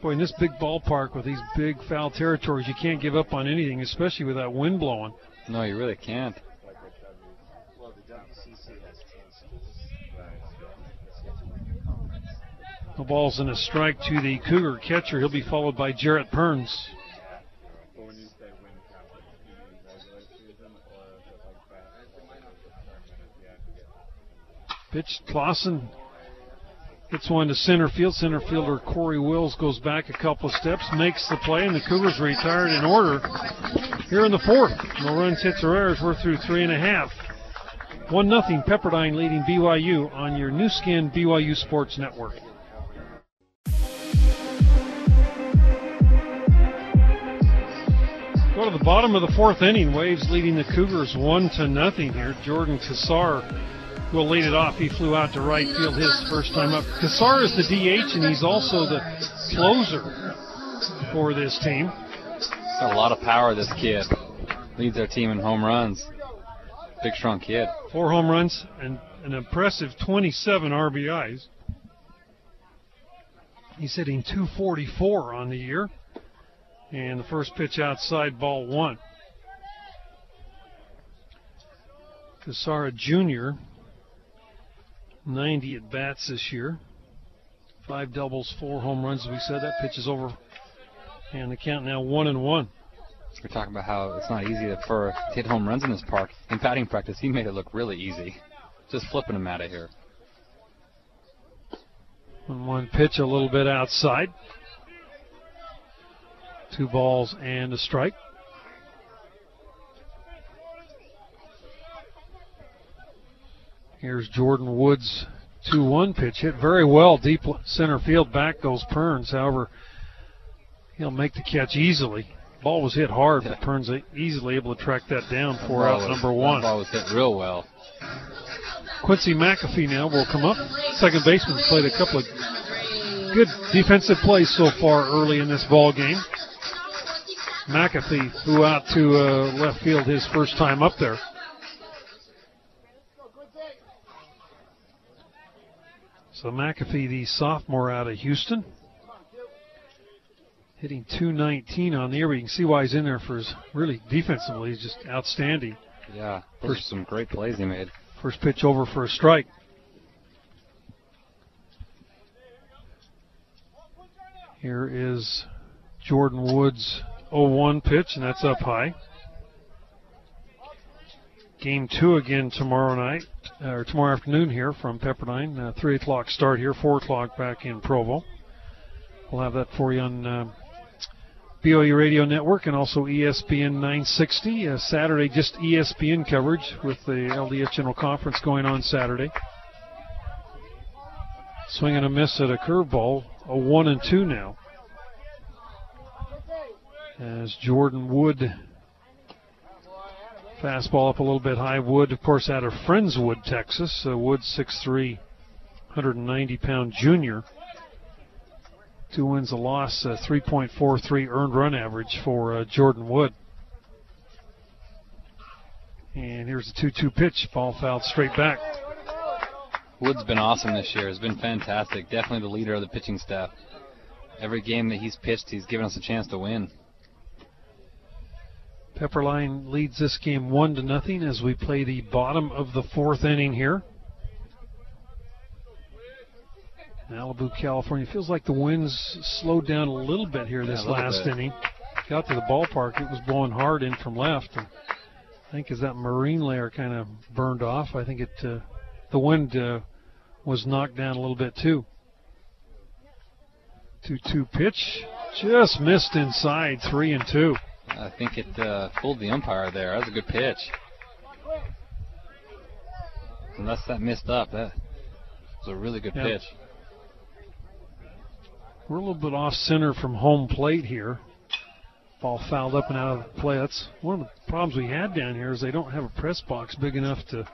Boy, in this big ballpark with these big foul territories, you can't give up on anything, especially with that wind blowing. No, you really can't. The ball's in a strike to the Cougar catcher. He'll be followed by Jarrett Perns. Pitch Clausen Gets one to center field. Center fielder Corey Wills goes back a couple of steps, makes the play, and the Cougars retired in order here in the fourth. No runs, hits, or errors. We're through three and a half. One nothing. Pepperdine leading BYU on your Nu Skin BYU Sports Network. Go to the bottom of the fourth inning. Waves leading the Cougars one to nothing here. Jordan Cassar will lead it off. He flew out to right field his first time up. Cassar is the DH, and he's also the closer for this team. Got a lot of power, this kid. Leads our team in home runs. Big, strong kid. Four home runs and an impressive 27 RBIs. He's hitting 244 on the year. And the first pitch outside, ball one. Cassara Jr. 90 at bats this year. Five doubles, four home runs. As we said, that pitch is over. And the count now one and one. We're talking about how it's not easy for to hit home runs in this park. In batting practice, he made it look really easy. Just flipping them out of here. One one pitch a little bit outside. Two balls and a strike. Here's Jordan Woods 2 1 pitch hit very well deep center field. Back goes Perns. However, he'll make the catch easily. Ball was hit hard, but Perns easily able to track that down for out was, number one. ball was hit real well. Quincy McAfee now will come up. Second baseman played a couple of good defensive plays so far early in this ball game. McAfee flew out to uh, left field his first time up there. So McAfee, the sophomore out of Houston, hitting 219 on the year. But you can see why he's in there for his really defensively. He's just outstanding. Yeah, first, some great plays he made. First pitch over for a strike. Here is Jordan Woods' 0-1 pitch, and that's up high. Game two again tomorrow night, uh, or tomorrow afternoon here from Pepperdine. Uh, 3 o'clock start here, 4 o'clock back in Provo. We'll have that for you on uh, BYU Radio Network and also ESPN 960. Uh, Saturday, just ESPN coverage with the LDS General Conference going on Saturday. Swing and a miss at a curveball, a 1 and 2 now. As Jordan Wood Fastball up a little bit high. Wood, of course, out of Friendswood, Texas. Uh, Wood, 6'3", 190 pound junior. Two wins, a loss, uh, 3.43 earned run average for uh, Jordan Wood. And here's the 2 2 pitch. Ball fouled straight back. Wood's been awesome this year. Has been fantastic. Definitely the leader of the pitching staff. Every game that he's pitched, he's given us a chance to win. Pepperdine leads this game one to nothing as we play the bottom of the fourth inning here. Malibu, California. Feels like the winds slowed down a little bit here this yeah, last inning. Got to the ballpark, it was blowing hard in from left. And I think as that marine layer kind of burned off, I think it uh, the wind uh, was knocked down a little bit too. Two-two pitch, just missed inside, three and two. I think it uh, fooled the umpire there. That was a good pitch. Unless that missed up, that was a really good yep. pitch. We're a little bit off center from home plate here. Ball fouled up and out of the play. That's one of the problems we had down here is they don't have a press box big enough to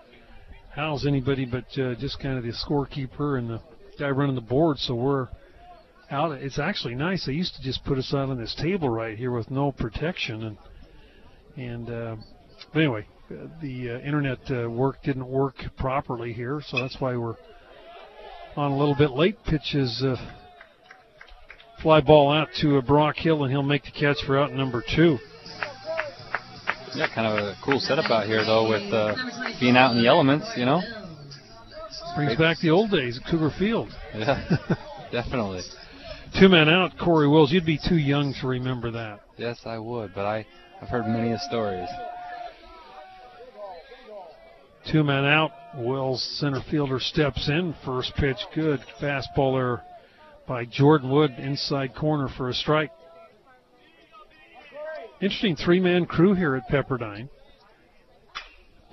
house anybody but uh, just kind of the scorekeeper and the guy running the board. So we're out. It's actually nice. They used to just put us out on this table right here with no protection, and and uh, but anyway, the uh, internet uh, work didn't work properly here, so that's why we're on a little bit late. Pitches uh, fly ball out to uh, Brock Hill, and he'll make the catch for out number two. Yeah, kind of a cool setup out here though, with uh, being out in the elements, you know. Brings back the old days at Cougar Field. Yeah, definitely. Two men out, Corey Wills. You'd be too young to remember that. Yes, I would, but I, I've heard many stories. Two men out. Wills center fielder steps in. First pitch good. Fastball there by Jordan Wood inside corner for a strike. Interesting three man crew here at Pepperdine.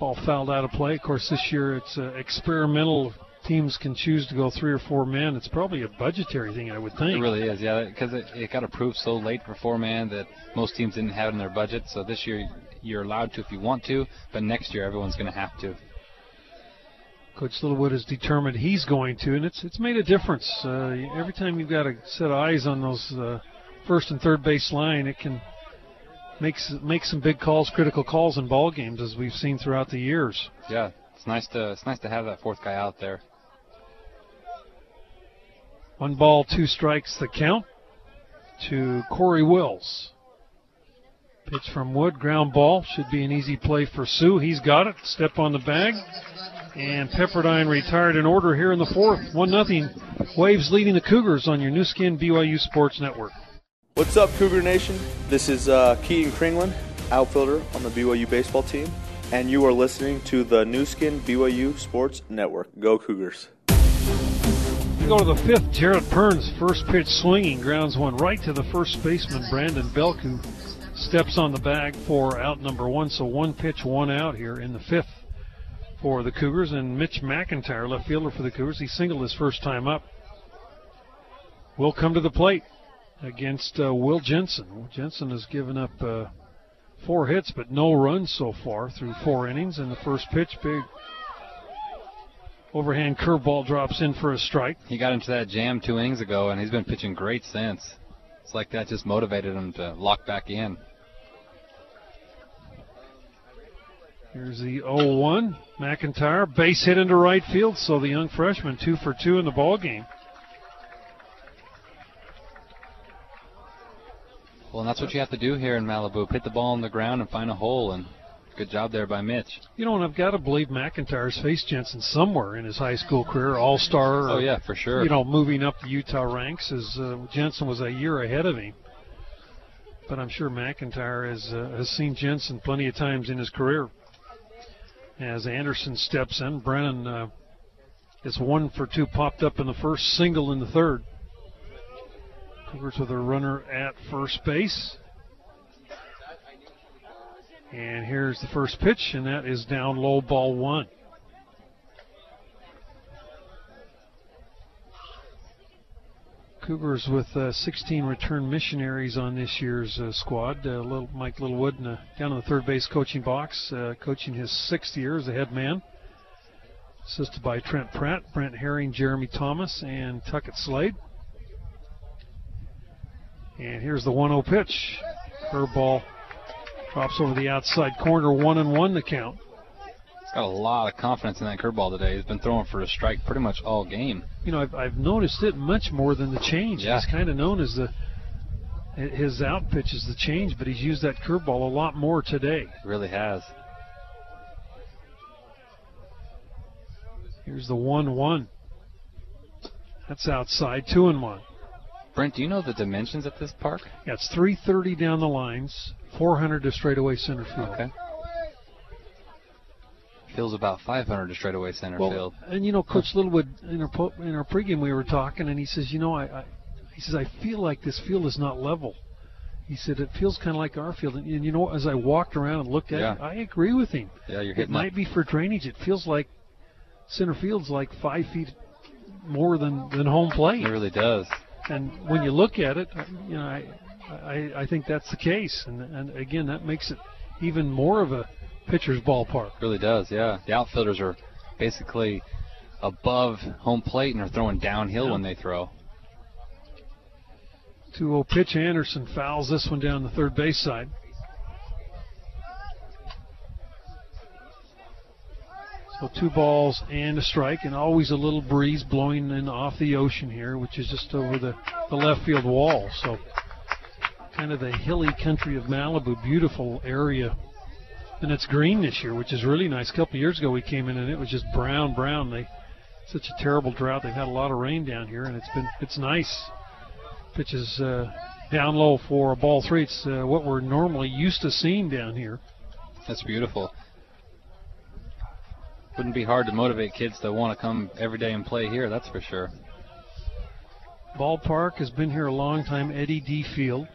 Ball fouled out of play. Of course, this year it's uh, experimental. Teams can choose to go three or four men. It's probably a budgetary thing, I would think. It really is, yeah, because it, it got approved so late for four man that most teams didn't have it in their budget. So this year you're allowed to if you want to, but next year everyone's going to have to. Coach Littlewood is determined he's going to, and it's it's made a difference. Uh, every time you've got a set of eyes on those uh, first and third base line, it can make make some big calls, critical calls in ball games, as we've seen throughout the years. Yeah, it's nice to it's nice to have that fourth guy out there. One ball, two strikes, the count to Corey Wills. Pitch from Wood, ground ball. Should be an easy play for Sue. He's got it. Step on the bag. And Pepperdine retired in order here in the fourth. 1 0. Waves leading the Cougars on your Nu Skin BYU Sports Network. What's up, Cougar Nation? This is uh, Keaton Kringlen, outfielder on the BYU baseball team, and you are listening to the Nu Skin BYU Sports Network. Go Cougars! We go to the fifth. Jarrett Perns, first pitch swinging, grounds one right to the first baseman, Brandon Belk, who Steps on the bag for out number one, so one pitch, one out here in the fifth for the Cougars. And Mitch McIntyre, left fielder for the Cougars, he singled his first time up. Will come to the plate against uh, Will Jensen. Jensen has given up uh, four hits, but no runs so far through four innings. And the first pitch, big overhand curveball drops in for a strike. He got into that jam two innings ago, and he's been pitching great since. It's like that just motivated him to lock back in. Here's the 0-1. McIntyre base hit into right field, so the young freshman two for two in the ball game. Well, and that's what you have to do here in Malibu: hit the ball on the ground and find a hole. And good job there by Mitch. You know, and I've got to believe McIntyre's faced Jensen somewhere in his high school career, All Star. Oh yeah, for sure. You know, moving up the Utah ranks as uh, Jensen was a year ahead of him. But I'm sure McIntyre has uh, has seen Jensen plenty of times in his career. As Anderson steps in, Brennan uh, is one for two, popped up in the first, single in the third. Cougars with a runner at first base. And here's the first pitch, and that is down low, ball one. Cougars with uh, 16 return missionaries on this year's uh, squad. Uh, little Mike Littlewood uh, down in the third base coaching box, uh, coaching his sixth year as a head man. Assisted by Trent Pratt, Brent Herring, Jeremy Thomas, and Tuckett Slade. And here's the 1-0 pitch. Curveball drops over the outside corner, one and one the count. He's got a lot of confidence in that curveball today. He's been throwing for a strike pretty much all game. You know, I've, I've noticed it much more than the change. Yeah. He's kind of known as the his out pitch is the change, but he's used that curveball a lot more today. He really has. Here's the one-one. That's outside, two and one. Brent, do you know the dimensions at this park? Yeah, it's 330 down the lines, 400 to straightaway center field. Okay. Feels about 500 to straightaway center well, field. And you know, Coach Littlewood in our po- in our pregame we were talking, and he says, you know, I, I he says I feel like this field is not level. He said it feels kind of like our field, and, and, you know, as I walked around and looked at Yeah. it, I agree with him. Yeah, you're hitting. It might up. be for drainage. It feels like center field's like five feet more than than home plate. It really does. And when you look at it, uh, you know, I, I, I think that's the case. And, and again, that makes it even more of a pitcher's ballpark. really does, yeah. The outfielders are basically above home plate and are throwing downhill Yeah. when they throw. 2 0 pitch. Anderson fouls this one down the third base side. So two balls and a strike, and always a little breeze blowing in off the ocean here, which is just over the, the left field wall. So kind of the hilly country of Malibu, beautiful area. And it's green this year, which is really nice. A couple years ago we came in and it was just brown, brown. They such a terrible drought. They've had a lot of rain down here, and it's been it's nice. Pitches uh, down low for a ball three. It's uh, what we're normally used to seeing down here. That's beautiful. wouldn't be hard to motivate kids to want to come every day and play here. That's for sure. Ballpark has been here a long time. Eddy D. Field.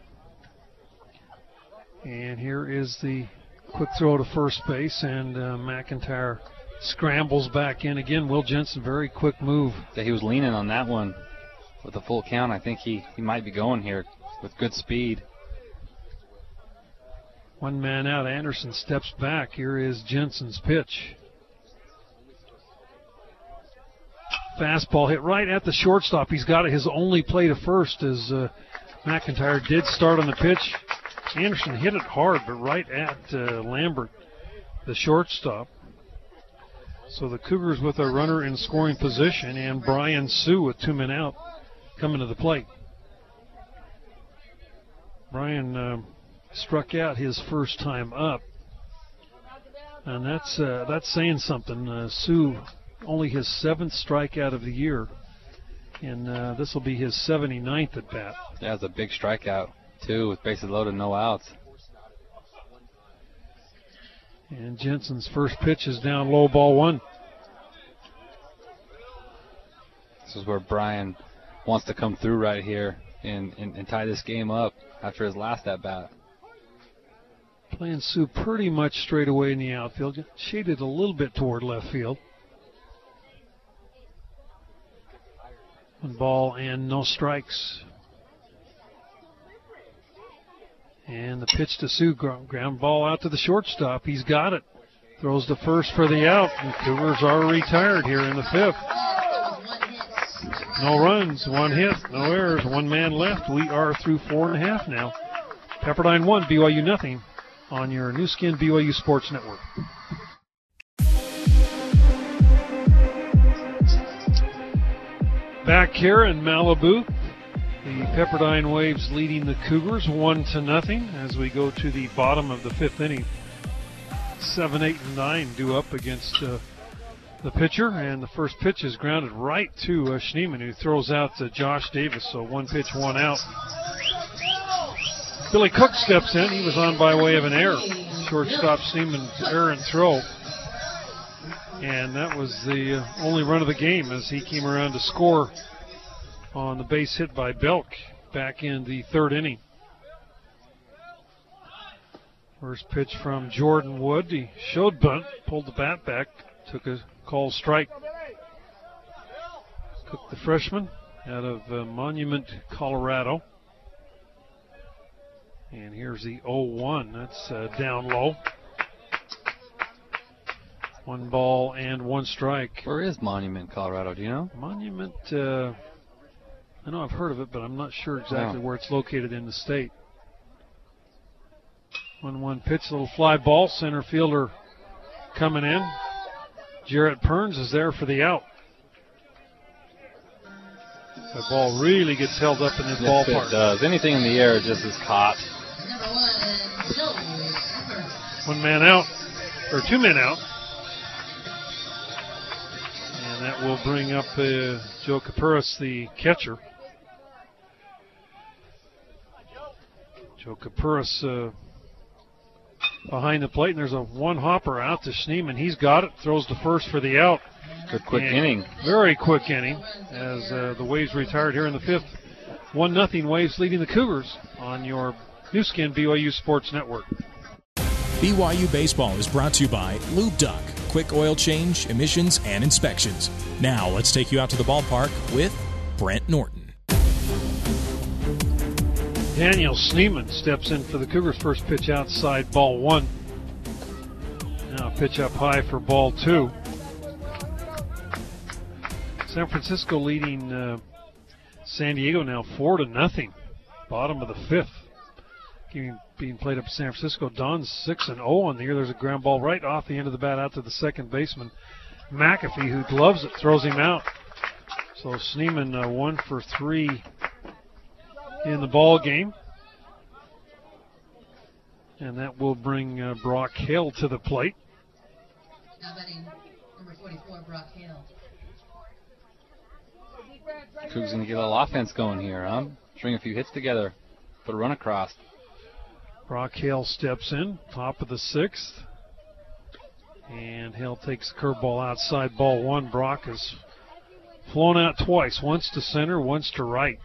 And here is the quick throw to first base, and uh, McIntyre scrambles back in again. Will Jensen, very quick move. Yeah, he was leaning on that one with a full count. I think he, he might be going here with good speed. One man out. Anderson steps back. Here is Jensen's pitch. Fastball hit right at the shortstop. He's got it. His only play to first as uh, McIntyre did start on the pitch. Anderson hit it hard, but right at uh, Lambert, the shortstop. So the Cougars with a runner in scoring position, and Brian Sue with two men out coming to the plate. Brian uh, struck out his first time up, and that's uh, that's saying something. Uh, Sue only his seventh strikeout of the year, and uh, this will be his 79th at bat. Yeah, it's a big strikeout too, with bases loaded, no outs. And Jensen's first pitch is down low, ball one. This is where Brian wants to come through right here and, and, and tie this game up after his last at bat. Playing Sue pretty much straight away in the outfield, shaded a little bit toward left field. One ball and no strikes. And the pitch to Sue, ground ball out to the shortstop. He's got it. Throws to first for the out, and Cougars are retired here in the fifth. No runs, one hit, no errors, one man left. We are through four and a half now. Pepperdine one, BYU nothing on your Nu Skin BYU Sports Network. Back here in Malibu, the Pepperdine Waves leading the Cougars one to nothing as we go to the bottom of the fifth inning. Seven, eight, and nine due up against uh, the pitcher, and the first pitch is grounded right to uh, Schneemann, who throws out to Josh Davis. So one pitch, one out. Billy Cook steps in. He was on by way of an error. Shortstop Schneemann's error and throw. And that was the uh, only run of the game as he came around to score on the base hit by Belk back in the third inning. First pitch from Jordan Wood. He showed bunt, pulled the bat back, took a call strike. Cook, the freshman out of uh, Monument, Colorado. And here's the 0 1. That's uh, down low. One ball and one strike. Where is Monument, Colorado? Do you know? Monument, uh, I know I've heard of it, but I'm not sure exactly where it's located in the state. 1 1 pitch, a little fly ball. Center fielder coming in. Jarrett Perns is there for the out. That ball really gets held up in this yes, ballpark. It does. Anything in the air just is caught. One man out, or two men out. And that will bring up uh, Joe Capuris, the catcher. Joe Capuris uh, behind the plate, and there's a one hopper out to Schneemann. He's got it, throws the first for the out. Good quick And inning. Very quick inning as uh, the Waves retired here in the fifth. One nothing Waves leading the Cougars on your Nu Skin BYU Sports Network. BYU Baseball is brought to you by Lube Duck, quick oil change, emissions, and inspections. Now let's take you out to the ballpark with Brent Norton. Daniel Schneemann steps in for the Cougars' first pitch outside ball one. Now pitch up high for ball two. San Francisco leading uh, San Diego now four to nothing. Bottom of the fifth. Game being played up in San Francisco. Don's six and zero on the year. There's a ground ball right off the end of the bat out to the second baseman McAfee, who gloves it, throws him out. So Schneemann uh, one for three in the ball game. And that will bring uh, Brock Hale to the plate. Number 44, Brock Hale. Cougs gonna get a little offense going here, huh? String a few hits together, put a run across. Brock Hale steps in, top of the sixth. And Hale takes the curveball outside, ball one. Brock has flown out twice, once to center, once to right.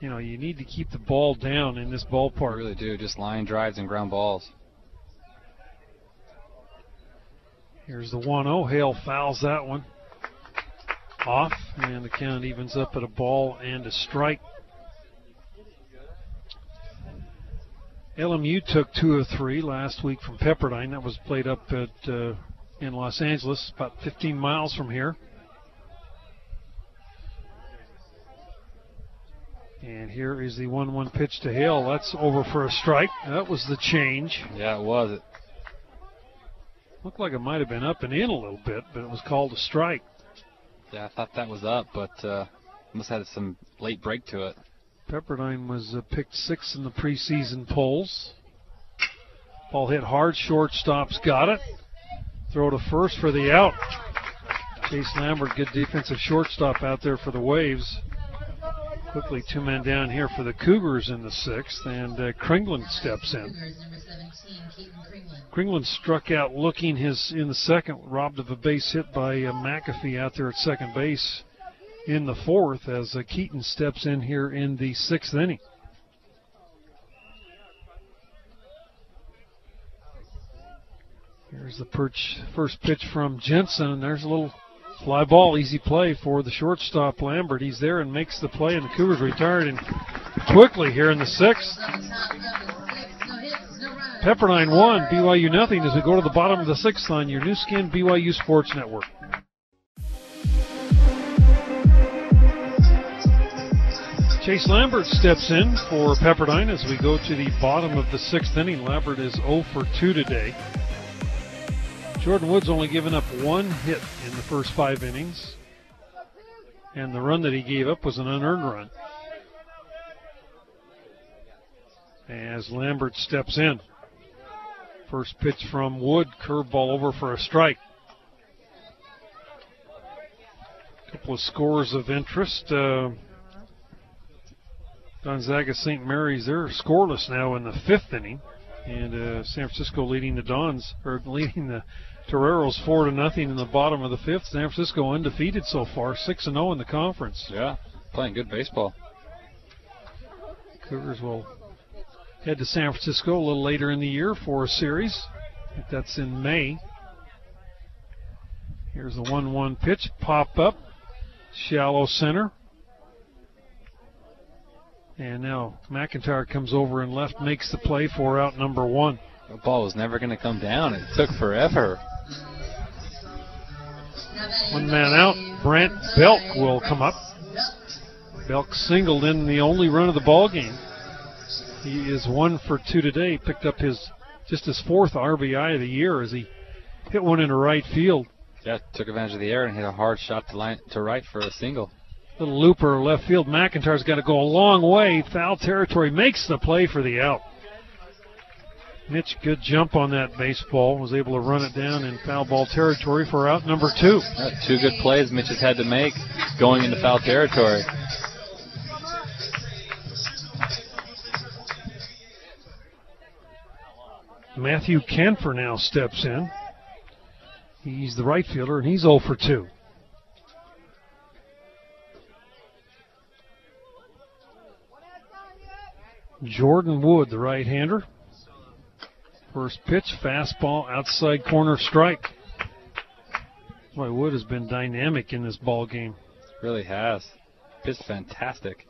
You know, you need to keep the ball down in this ballpark. You really do. Just line drives and ground balls. Here's the 1 0. Hale fouls that one off, and the count evens up at a ball and a strike. LMU took two of three last week from Pepperdine. That was played up at uh, in Los Angeles, about 15 miles from here. And here is the 1 1 pitch to Hale. That's over for a strike. That was the change. Yeah, it was. It Looked like it might have been up and in a little bit, but it was called a strike. Yeah, I thought that was up, but uh, must have had some late break to it. Pepperdine was uh, picked sixth in the preseason polls. Ball hit hard, shortstop's got it. Throw to first for the out. Chase Lambert, good defensive shortstop out there for the Waves. Quickly two men down here for the Cougars in the sixth, and uh, Kringlen steps in. Cougars number 17, Keaton Kringlen. Kringlen struck out looking his in the second, robbed of a base hit by uh, McAfee out there at second base in the fourth as uh, Keaton steps in here in the sixth inning. Here's the perch, first pitch from Jensen, and there's a little fly ball, easy play for the shortstop Lambert. He's there and makes the play, and the Cougars retired and quickly here in the sixth. Pepperdine one, BYU nothing as we go to the bottom of the sixth on your Nu Skin BYU Sports Network. Chase Lambert steps in for Pepperdine as we go to the bottom of the sixth inning. Lambert is 0 for 2 today. Jordan Woods only given up one hit in the first five innings, and the run that he gave up was an unearned run. As Lambert steps in. First pitch from Wood, curveball over for a strike. A Couple of scores of interest. Uh, Gonzaga St. Mary's, they're scoreless now in the fifth inning. And uh, San Francisco leading the Dons, or leading the Toreros four to nothing in the bottom of the fifth. San Francisco undefeated so far, six and zero in the conference. Yeah, playing good baseball. Cougars will head to San Francisco a little later in the year for a series. I think that's in May. Here's the 1 1 pitch. Pop up. Shallow center. And now McIntyre comes over and left, makes the play for out number one. The ball was never going to come down. It took forever. One man out. Brant Belk will come up. Belk singled in the only run of the ball game. He is one for two today. Picked up his just his fourth RBI of the year as he hit one into right field. Yeah, took advantage of the air and hit a hard shot to line to right for a single. Little looper left field. McIntyre's got to go a long way. Foul territory makes the play for the out. Mitch, good jump on that baseball. Was able to run it down in foul ball territory for out number two. Yeah, two good plays Mitch has had to make going into foul territory. Matthew Canfer now steps in. He's the right fielder, and he's 0 for 2. Jordan Wood, the right hander. First pitch, fastball, outside corner strike. Boy, Wood has been dynamic in this ball game. Really has. Pitched fantastic.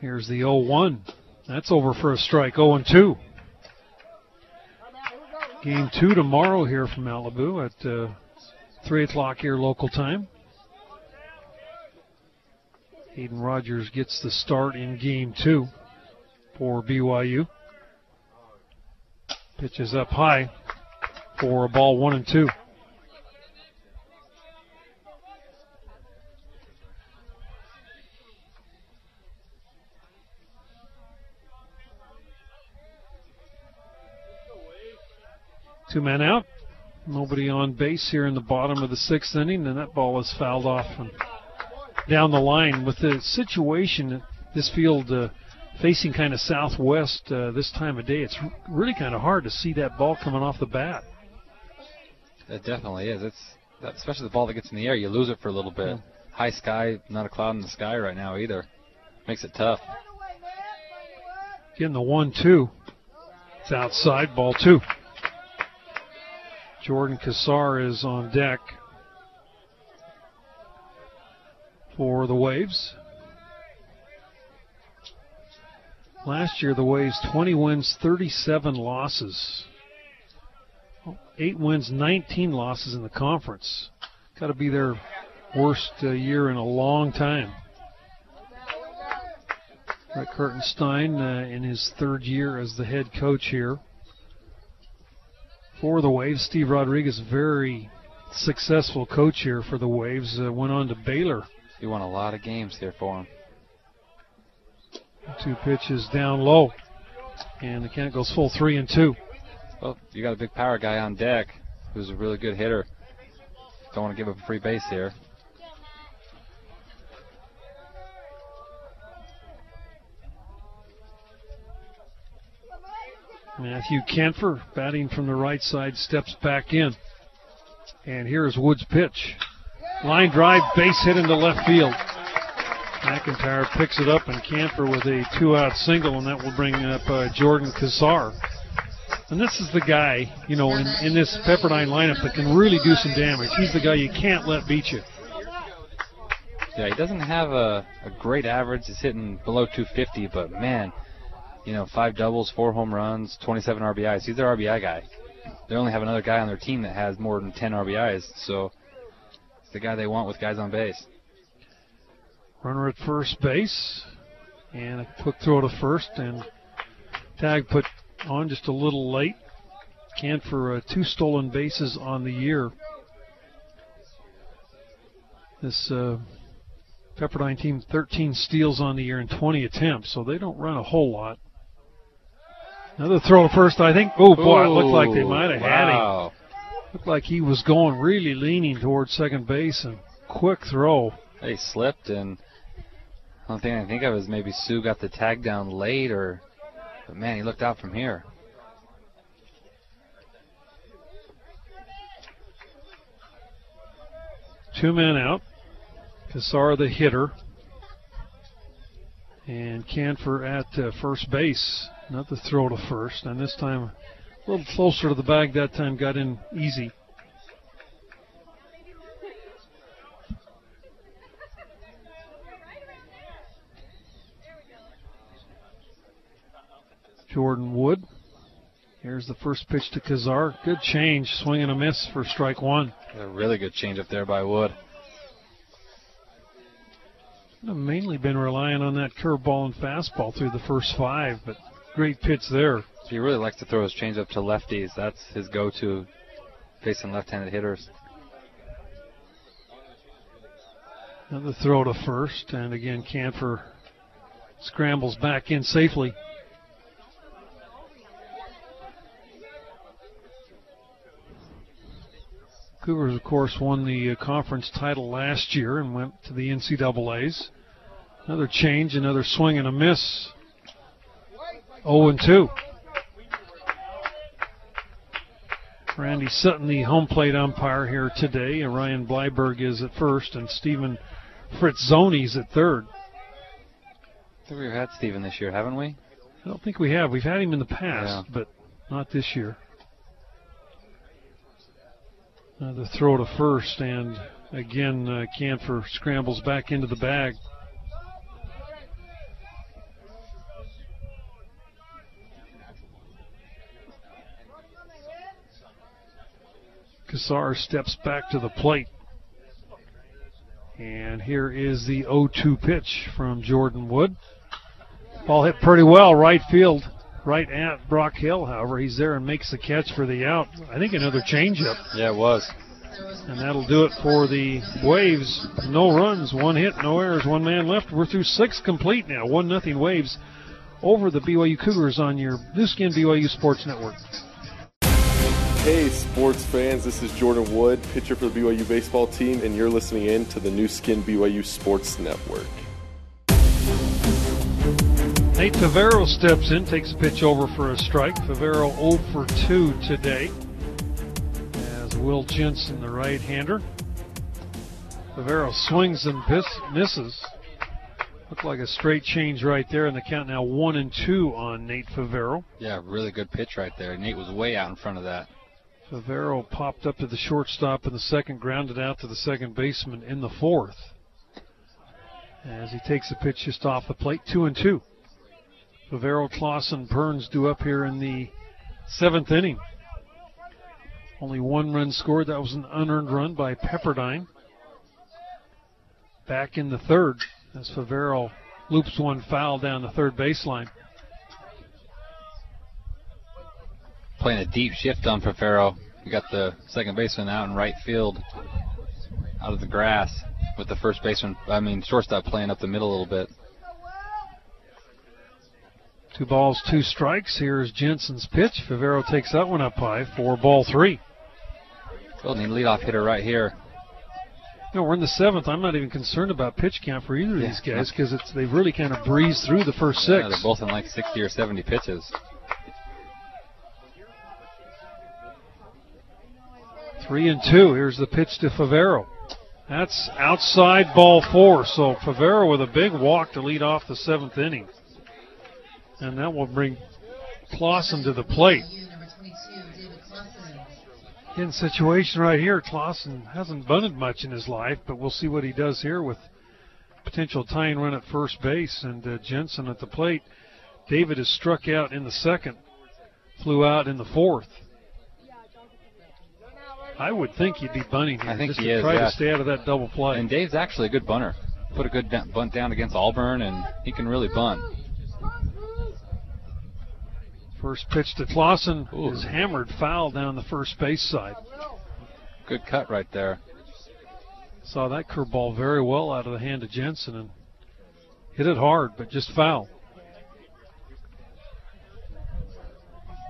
Here's the 0 1. That's over for a strike. 0-2. Game two tomorrow here from Malibu at uh, 3 o'clock here local time. Hayden Rogers gets the start in game two for BYU. Pitches up high for a ball one and two. Two men out. Nobody on base here in the bottom of the sixth inning, and that ball is fouled off and down the line. With the situation, this field uh, facing kind of southwest uh, this time of day, it's really kind of hard to see that ball coming off the bat. It definitely is. It's especially the ball that gets in the air. You lose it for a little bit. Yeah. High sky, not a cloud in the sky right now either. Makes it tough. Getting the one-two. It's outside, ball two. Jordan Kassar is on deck for the Waves. Last year, the Waves 20 wins, 37 losses. Eight wins, 19 losses in the conference. Got to be their worst uh, year in a long time. Rick Hirtensteiner uh, in his third year as the head coach here for the Waves. Steve Rodriguez, very successful coach here for the Waves, uh, went on to Baylor. He won a lot of games there for him. Two pitches down low, and the count goes full three and two. Well, you got a big power guy on deck who's a really good hitter. Don't want to give up a free base here. Matthew Canfor batting from the right side steps back in. And here's Wood's pitch. Line drive, base hit into left field. McIntyre picks it up and Canfor with a two out single, and that will bring up uh, Jordan Kassar. And this is the guy, you know, in, in this Pepperdine lineup that can really do some damage. He's the guy you can't let beat you. Yeah, he doesn't have a, a great average. He's hitting below 250, but man, you know, five doubles, four home runs, 27 RBIs. He's their RBI guy. They only have another guy on their team that has more than 10 RBIs, so it's the guy they want with guys on base. Runner at first base, and a quick throw to first, and tag put on just a little late. Canfor uh, two stolen bases on the year. This uh, Pepperdine team 13 steals on the year and 20 attempts, so they don't run a whole lot. Another throw to first, I think. Oh boy, Ooh, it looked like they might have wow. had him. Looked like he was going really leaning towards second base and quick throw. They slipped and only thing I think of is maybe Sue got the tag down late or but man, he looked out from here. Two men out. Kassar the hitter. And Canfor at uh, first base. Not the throw to first. And this time a little closer to the bag that time. Got in easy. Jordan Wood. Here's the first pitch to Kassar. Good change, swing and a miss for strike one. A really good change up there by Wood. I've mainly been relying on that curveball and fastball through the first five, but great pitch there. So he really likes to throw his changeup to lefties. That's his go-to facing left-handed hitters. Another throw to first, and again Canfor scrambles back in safely. Cougars, of course, won the uh, conference title last year and went to the NCAA's. Another change, another swing and a miss. 0 and 2. Randy Sutton, the home plate umpire here today. And Ryan Blyberg is at first, and Stephen Fritzoni's at third. I think we've had Stephen this year, haven't we? I don't think we have. We've had him in the past, yeah. but not this year. Another throw to first, and again, uh, Canfor scrambles back into the bag. Kassar steps back to the plate. And here is the 0 2 pitch from Jordan Wood. Ball hit pretty well, right field, right at Brock Hale. However, he's there and makes the catch for the out. I think another changeup. Yeah, it was. And that'll do it for the Waves. No runs, one hit, no errors, one man left. We're through six complete now. One nothing Waves over the BYU Cougars on your Nu Skin BYU Sports Network. Hey, sports fans, this is Jordan Wood, pitcher for the BYU baseball team, and you're listening in to the Nu Skin BYU Sports Network. Nate Favero steps in, takes a pitch over for a strike. Favero 0 for 2 today. As Will Jensen, the right hander. Favero swings and misses. Looked like a straight change right there, and the count now 1 and 2 on Nate Favero. Yeah, really good pitch right there. Nate was way out in front of that. Favero popped up to the shortstop in the second, grounded out to the second baseman in the fourth. As he takes the pitch just off the plate, 2 and 2. Favero, Clausen, Burns do up here in the seventh inning. Only one run scored. That was an unearned run by Pepperdine. Back in the third as Favero loops one foul down the third baseline. Playing a deep shift on Favero. You got the second baseman out in right field, out of the grass, with the first baseman, I mean, shortstop playing up the middle a little bit. Two balls, two strikes. Here's Jensen's pitch. Favero takes that one up high for ball three. Building leadoff hitter right here. No, we're in the seventh. I'm not even concerned about pitch count for either of yeah. these guys because it's they've really kind of breezed through the first six. Yeah, they're both in like 60 or 70 pitches. Three and two. Here's the pitch to Favero. That's outside ball four. So Favero with a big walk to lead off the seventh inning. And that will bring Clausen to the plate. In situation right here, Clausen hasn't bunted much in his life, but we'll see what he does here with potential tying run at first base and uh, Jensen at the plate. David is struck out in the second, flew out in the fourth. I would think he'd be bunting here. I think just he to is. Try yeah. to stay out of that double play. And Dave's actually a good bunter. Put a good bunt down against Auburn, and he can really bunt. First pitch to Clausen is hammered foul down the first base side. Good cut right there. Saw that curveball very well out of the hand of Jensen and hit it hard, but just foul.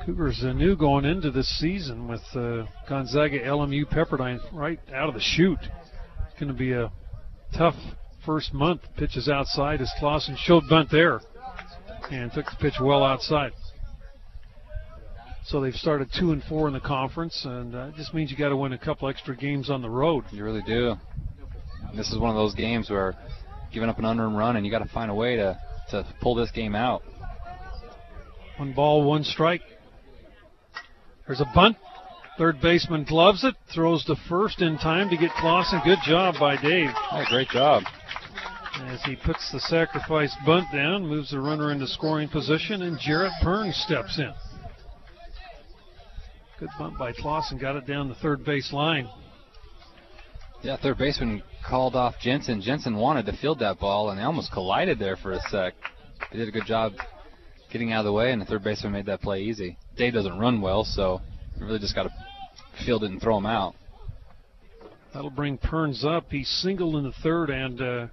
Cougars are new going into this season with uh, Gonzaga, LMU, Pepperdine right out of the chute. It's going to be a tough first month. Pitches outside as Clausen showed bunt there and took the pitch well outside. So they've started two and four in the conference, and uh, it just means you got to win a couple extra games on the road. You really do. This is one of those games where giving up an unearned run, and you got to find a way to to pull this game out. One ball, one strike. There's a bunt. Third baseman gloves it, throws to first in time to get Clausen. Good job by Dave. Oh, great job. As he puts the sacrifice bunt down, moves the runner into scoring position, and Jarrett Burns steps in. Good bunt by Clausen, got it down the third base line. Yeah, third baseman called off Jensen. Jensen wanted to field that ball, and they almost collided there for a sec. They did a good job getting out of the way, and the third baseman made that play easy. Dave doesn't run well, so you really just got to field it and throw him out. That'll bring Perns up. He singled in the third and uh,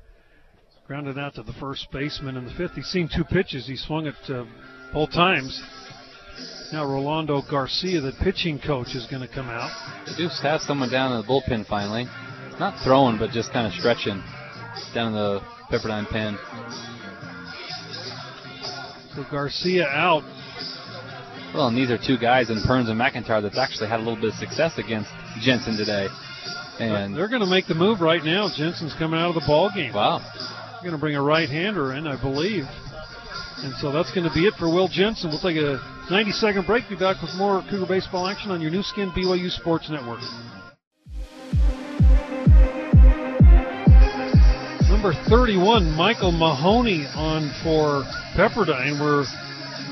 grounded out to the first baseman in the fifth. He's seen two pitches. He swung it uh, both times. Now Rolando Garcia, the pitching coach, is going to come out. They do have someone down in the bullpen finally. Not throwing, but just kind of stretching down in the Pepperdine pen. So Garcia out. Well, and these are two guys in Perns and McIntyre that's actually had a little bit of success against Jensen today. And they're going to make the move right now. Jensen's coming out of the ball game. Wow. They're going to bring a right-hander in, I believe. And so that's going to be it for Will Jensen. We'll take a 90 second break. Be back with more Cougar baseball action on your Nu Skin BYU Sports Network. Number 31, Michael Mahoney on for Pepperdine. We're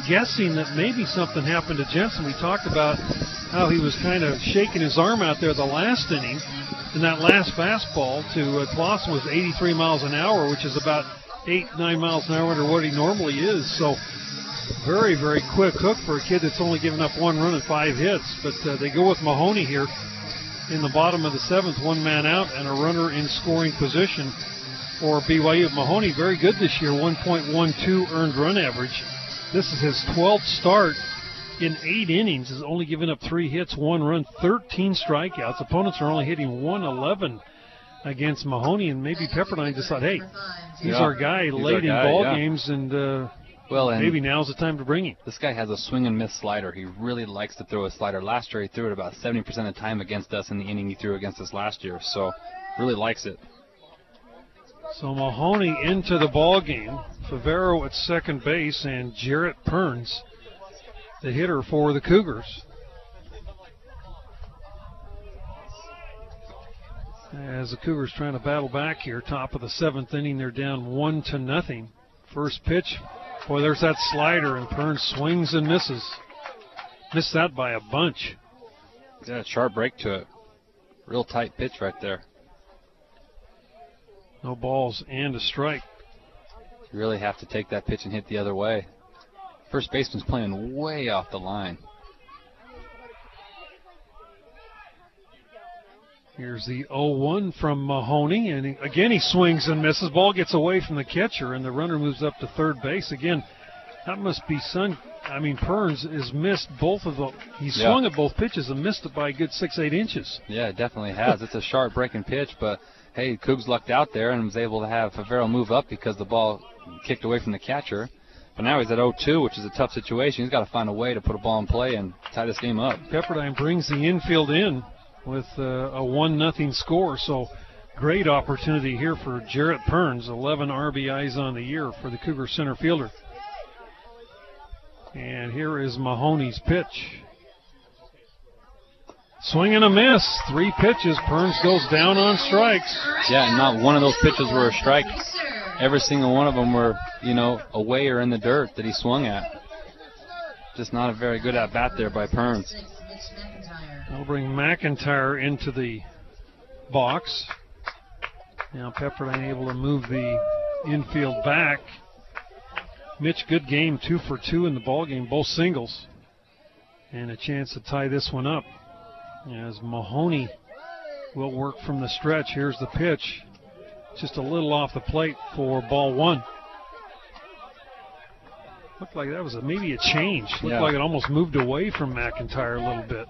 guessing that maybe something happened to Jensen. We talked about how he was kind of shaking his arm out there the last inning. And that last fastball to uh, Clausen was 83 miles an hour, which is about eight, nine miles an hour under what he normally is. So very, very quick hook for a kid that's only given up one run and five hits. But uh, they go with Mahoney here in the bottom of the seventh, one man out and a runner in scoring position for BYU. Mahoney very good this year, 1.12 earned run average. This is his 12th start in eight innings. Has only given up three hits, one run, 13 strikeouts. Opponents are only hitting 111 against Mahoney, and maybe Pepperdine just thought, hey, he's yeah, our guy he's late our in ball yeah. games, and uh, Well, and maybe now's the time to bring him. This guy has a swing and miss slider. He really likes to throw a slider. Last year, he threw it about 70% of the time against us in the inning he threw against us last year. So, really likes it. So Mahoney into the ball game. Favero at second base and Jarrett Perns, the hitter for the Cougars. As the Cougars trying to battle back here, top of the seventh inning, they're down one to nothing. First pitch, boy, there's that slider, and Perns swings and misses. Missed that by a bunch. Yeah, sharp break to it. Real tight pitch right there. No balls and a strike. You really have to take that pitch and hit the other way. First baseman's playing way off the line. Here's the 0-1 from Mahoney, and again he swings and misses. Ball gets away from the catcher, and the runner moves up to third base. Again, that must be Sun. I mean, Perns has missed both of them. He Yeah. swung at both pitches and missed it by a good six, eight inches. Yeah, it definitely has. it's a sharp breaking pitch, but hey, Cougs lucked out there and was able to have Favero move up because the ball kicked away from the catcher. But now he's at 0-2, which is a tough situation. He's got to find a way to put a ball in play and tie this game up. Pepperdine brings the infield in with uh, a one nothing score. So great opportunity here for Jarrett Perns. 11 RBIs on the year for the Cougar center fielder. And here is Mahoney's pitch. Swing and a miss. Three pitches. Perns goes down on strikes. Yeah, not one of those pitches were a strike. Every single one of them were, you know, away or in the dirt that he swung at. Just not a very good at bat there by Perns. That'll bring McIntyre into the box. Now Pepperdine able to move the infield back. Mitch, good game, two for two in the ball game, both singles, and a chance to tie this one up. As Mahoney will work from the stretch. Here's the pitch, just a little off the plate for ball one. Looked like that was a, maybe a change. Looked Yeah. like it almost moved away from McIntyre a little bit.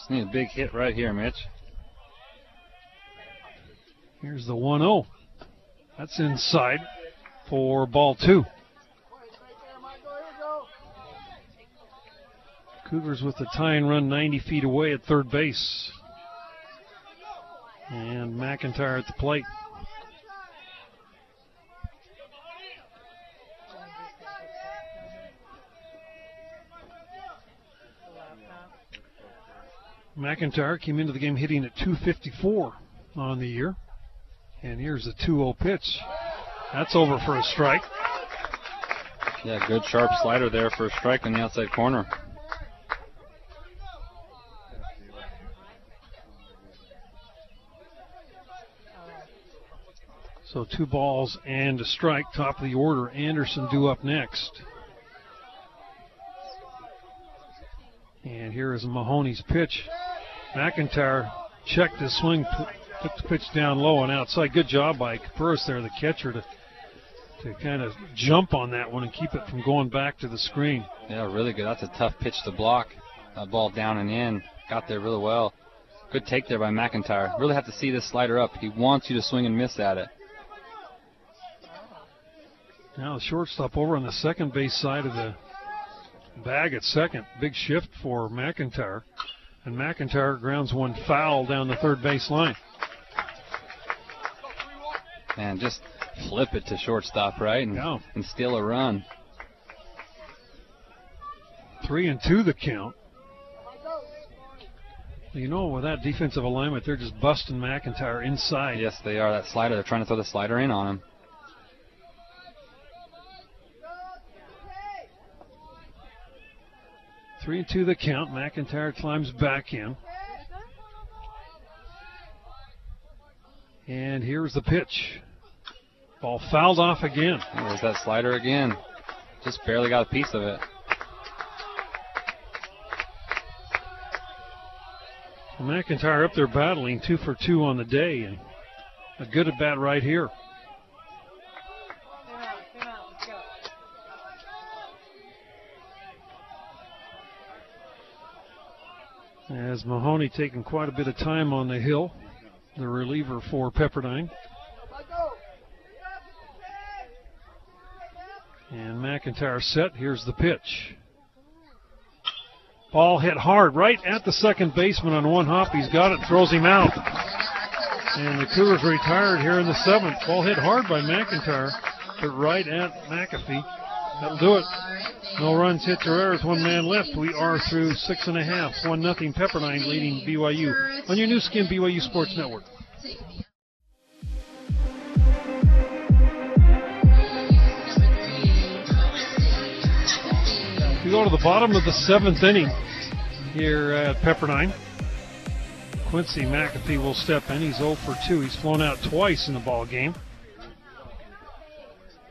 Just need a big hit right here, Mitch. Here's the 1 0. That's inside for ball two. Cougars with the tying run 90 feet away at third base. And McIntyre at the plate. McIntyre came into the game hitting at 254 on the year. And here's the 2 0 pitch. That's over for a strike. Yeah, good sharp slider there for a strike on the outside corner. So two balls and a strike, top of the order. Anderson due up next. And here is Mahoney's pitch. McIntyre checked his swing, took the pitch down low and outside. Good job by Capuris there, the catcher, to to kind of jump on that one and keep it from going back to the screen. Yeah, really good. That's a tough pitch to block. That ball down and in. Got there really well. Good take there by McIntyre. Really have to see this slider up. He wants you to swing and miss at it. Now the shortstop over on the second base side of the bag at second. Big shift for McIntyre. And McIntyre grounds one foul down the third base line. And just flip it to shortstop, right? And, Yeah. and steal a run. Three and two the count. You know, with that defensive alignment, they're just busting McIntyre inside. Yes, they are. That slider, they're trying to throw the slider in on him. Three and two the count. McIntyre climbs back in. And here's the pitch. Ball fouled off again. There's that slider again. Just barely got a piece of it. McIntyre up there battling two for two on the day, and a good at bat right here. As Mahoney taking quite a bit of time on the hill, the reliever for Pepperdine. And McIntyre set. Here's the pitch. Ball hit hard right at the second baseman on one hop. He's got it, throws him out. And the Cougars retired here in the seventh. Ball hit hard by McIntyre, but right at McAfee. That'll do it. No runs, hit or errors, one man left. We are through six and a half. One nothing Pepperdine leading BYU on your Nu Skin BYU Sports Network. We go to the bottom of the seventh inning here at Pepperdine. Quincy McAfee will step in. He's 0 for 2. He's flown out twice in the ball game.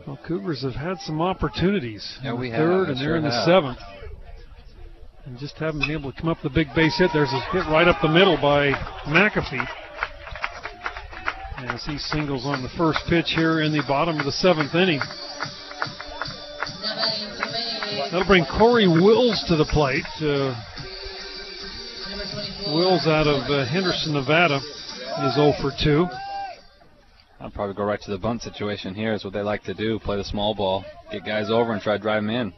Well, Cougars have had some opportunities. Yeah, in we the have. third, and they're in the have. seventh, and just haven't been able to come up with a big base hit. There's a hit right up the middle by McAfee. As he singles on the first pitch here in the bottom of the seventh inning. That'll bring Corey Wills to the plate. Uh, Wills out of uh, Henderson, Nevada, is 0 for 2. I'll probably go right to the bunt situation here. Is what they like to do: play the small ball, get guys over, and try to drive them in.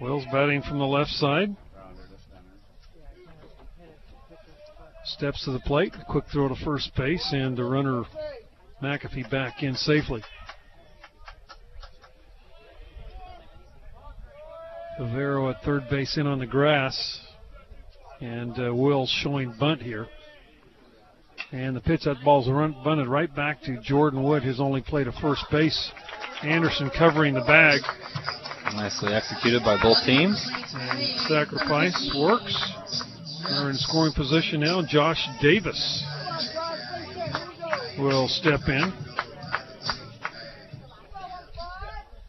Wills batting from the left side. Steps to the plate, quick throw to first base, and the runner McAfee back in safely. Favero at third base in on the grass, and uh, Wills showing bunt here. And the pitch, that ball's run, bunted right back to Jordan Wood, who's only played a first base. Anderson covering the bag. Nicely executed by both teams. And sacrifice works. They're in scoring position now. Josh Davis will step in.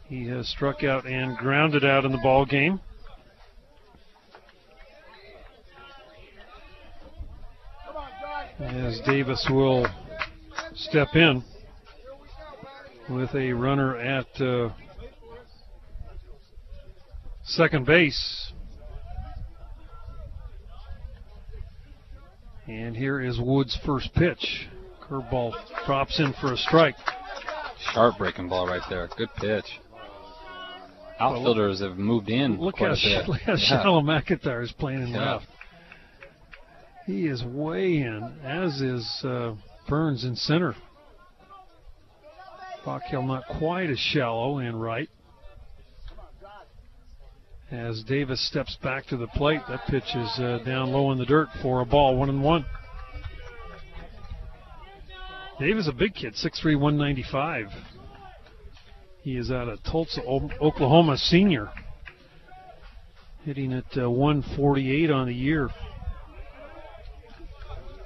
He has struck out and grounded out in the ball game. As Davis will step in with a runner at uh, second base. And here is Wood's first pitch. Curveball drops in for a strike. Sharp breaking ball right there. Good pitch. Outfielders have moved in Look quite how, a bit. sh- look how Yeah. shallow McIntyre is playing in Yeah. left. He is way in, as is uh, Burns in center. Brock Hale not quite as shallow in right. As Davis steps back to the plate, that pitch is uh, down low in the dirt for a ball, one and one. Davis a big kid, 6'3", 195. He is out of Tulsa, Oklahoma, senior, hitting at uh, 148 on the year.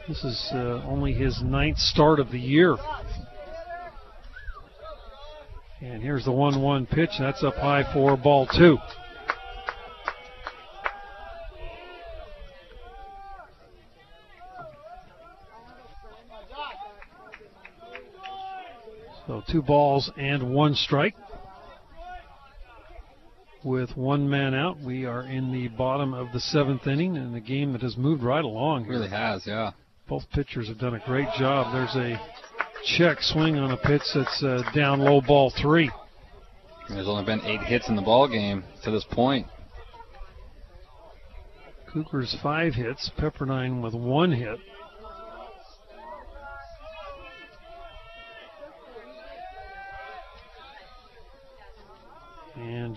This is uh, only his ninth start of the year. And here's the 1 1 pitch. That's up high for ball two. So two balls and one strike. With one man out, we are in the bottom of the seventh inning in a game that has moved right along. Here. really has, yeah. Both pitchers have done a great job. There's a check swing on a pitch that's uh, down low ball three. There's only been eight hits in the ball game to this point. Cougars five hits, Pepperdine with one hit.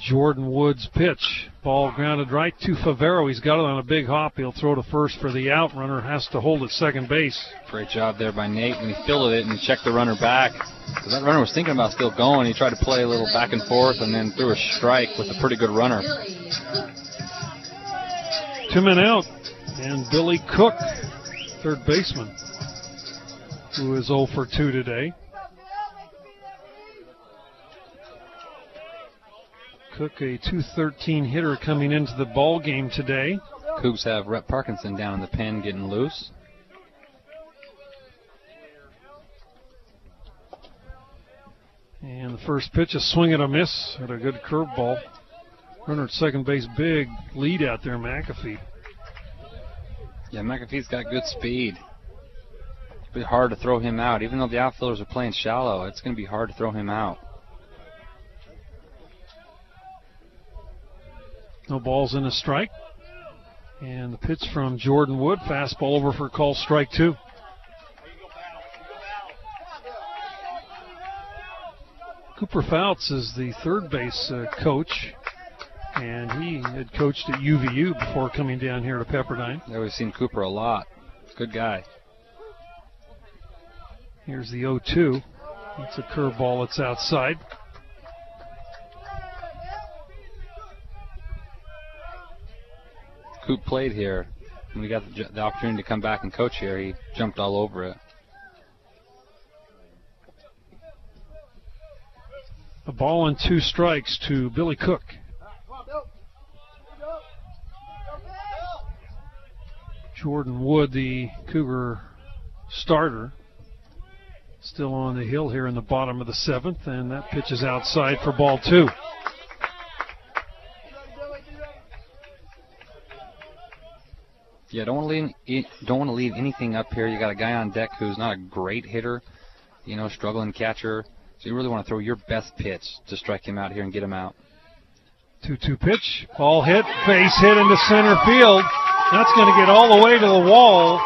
Jordan Wood's pitch. Ball grounded right to Favero. He's got it on a big hop. He'll throw to first for the out. Runner has to hold at second base. Great job there by Nate when he fielded it and checked the runner back. 'Cause that runner was thinking about still going. He tried to play a little back and forth and then threw a strike with a pretty good runner. Two men out. And Billy Cook, third baseman, who is 0 for 2 today. Cook, a 213 hitter coming into the ball game today. Cougs have Rhett Parkinson down in the pen getting loose. And the first pitch, a swing and a miss at a good curveball. Runner at second base, big lead out there, McAfee. Yeah, McAfee's got good speed. It'd be hard to throw him out. Even though the outfielders are playing shallow, it's going to be hard to throw him out. No balls in a strike. And the pitch from Jordan Wood, fastball over for call strike two. Cooper Fouts is the third base uh, coach, and he had coached at UVU before coming down here to Pepperdine. Yeah, we've seen Cooper a lot. Good guy. Here's the 0 2. It's a curveball that's outside. Coop played here. When he got the, the opportunity to come back and coach here, he jumped all over it. A ball and two strikes to Billy Cook. Jordan Wood, the Cougar starter, still on the hill here in the bottom of the seventh, and that pitch is outside for ball two. Yeah, don't leave don't want to leave anything up here. You got a guy on deck who's not a great hitter, you know, struggling catcher. So you really want to throw your best pitch to strike him out here and get him out. 2 2 pitch. Ball hit. Base hit into center field. That's going to get all the way to the wall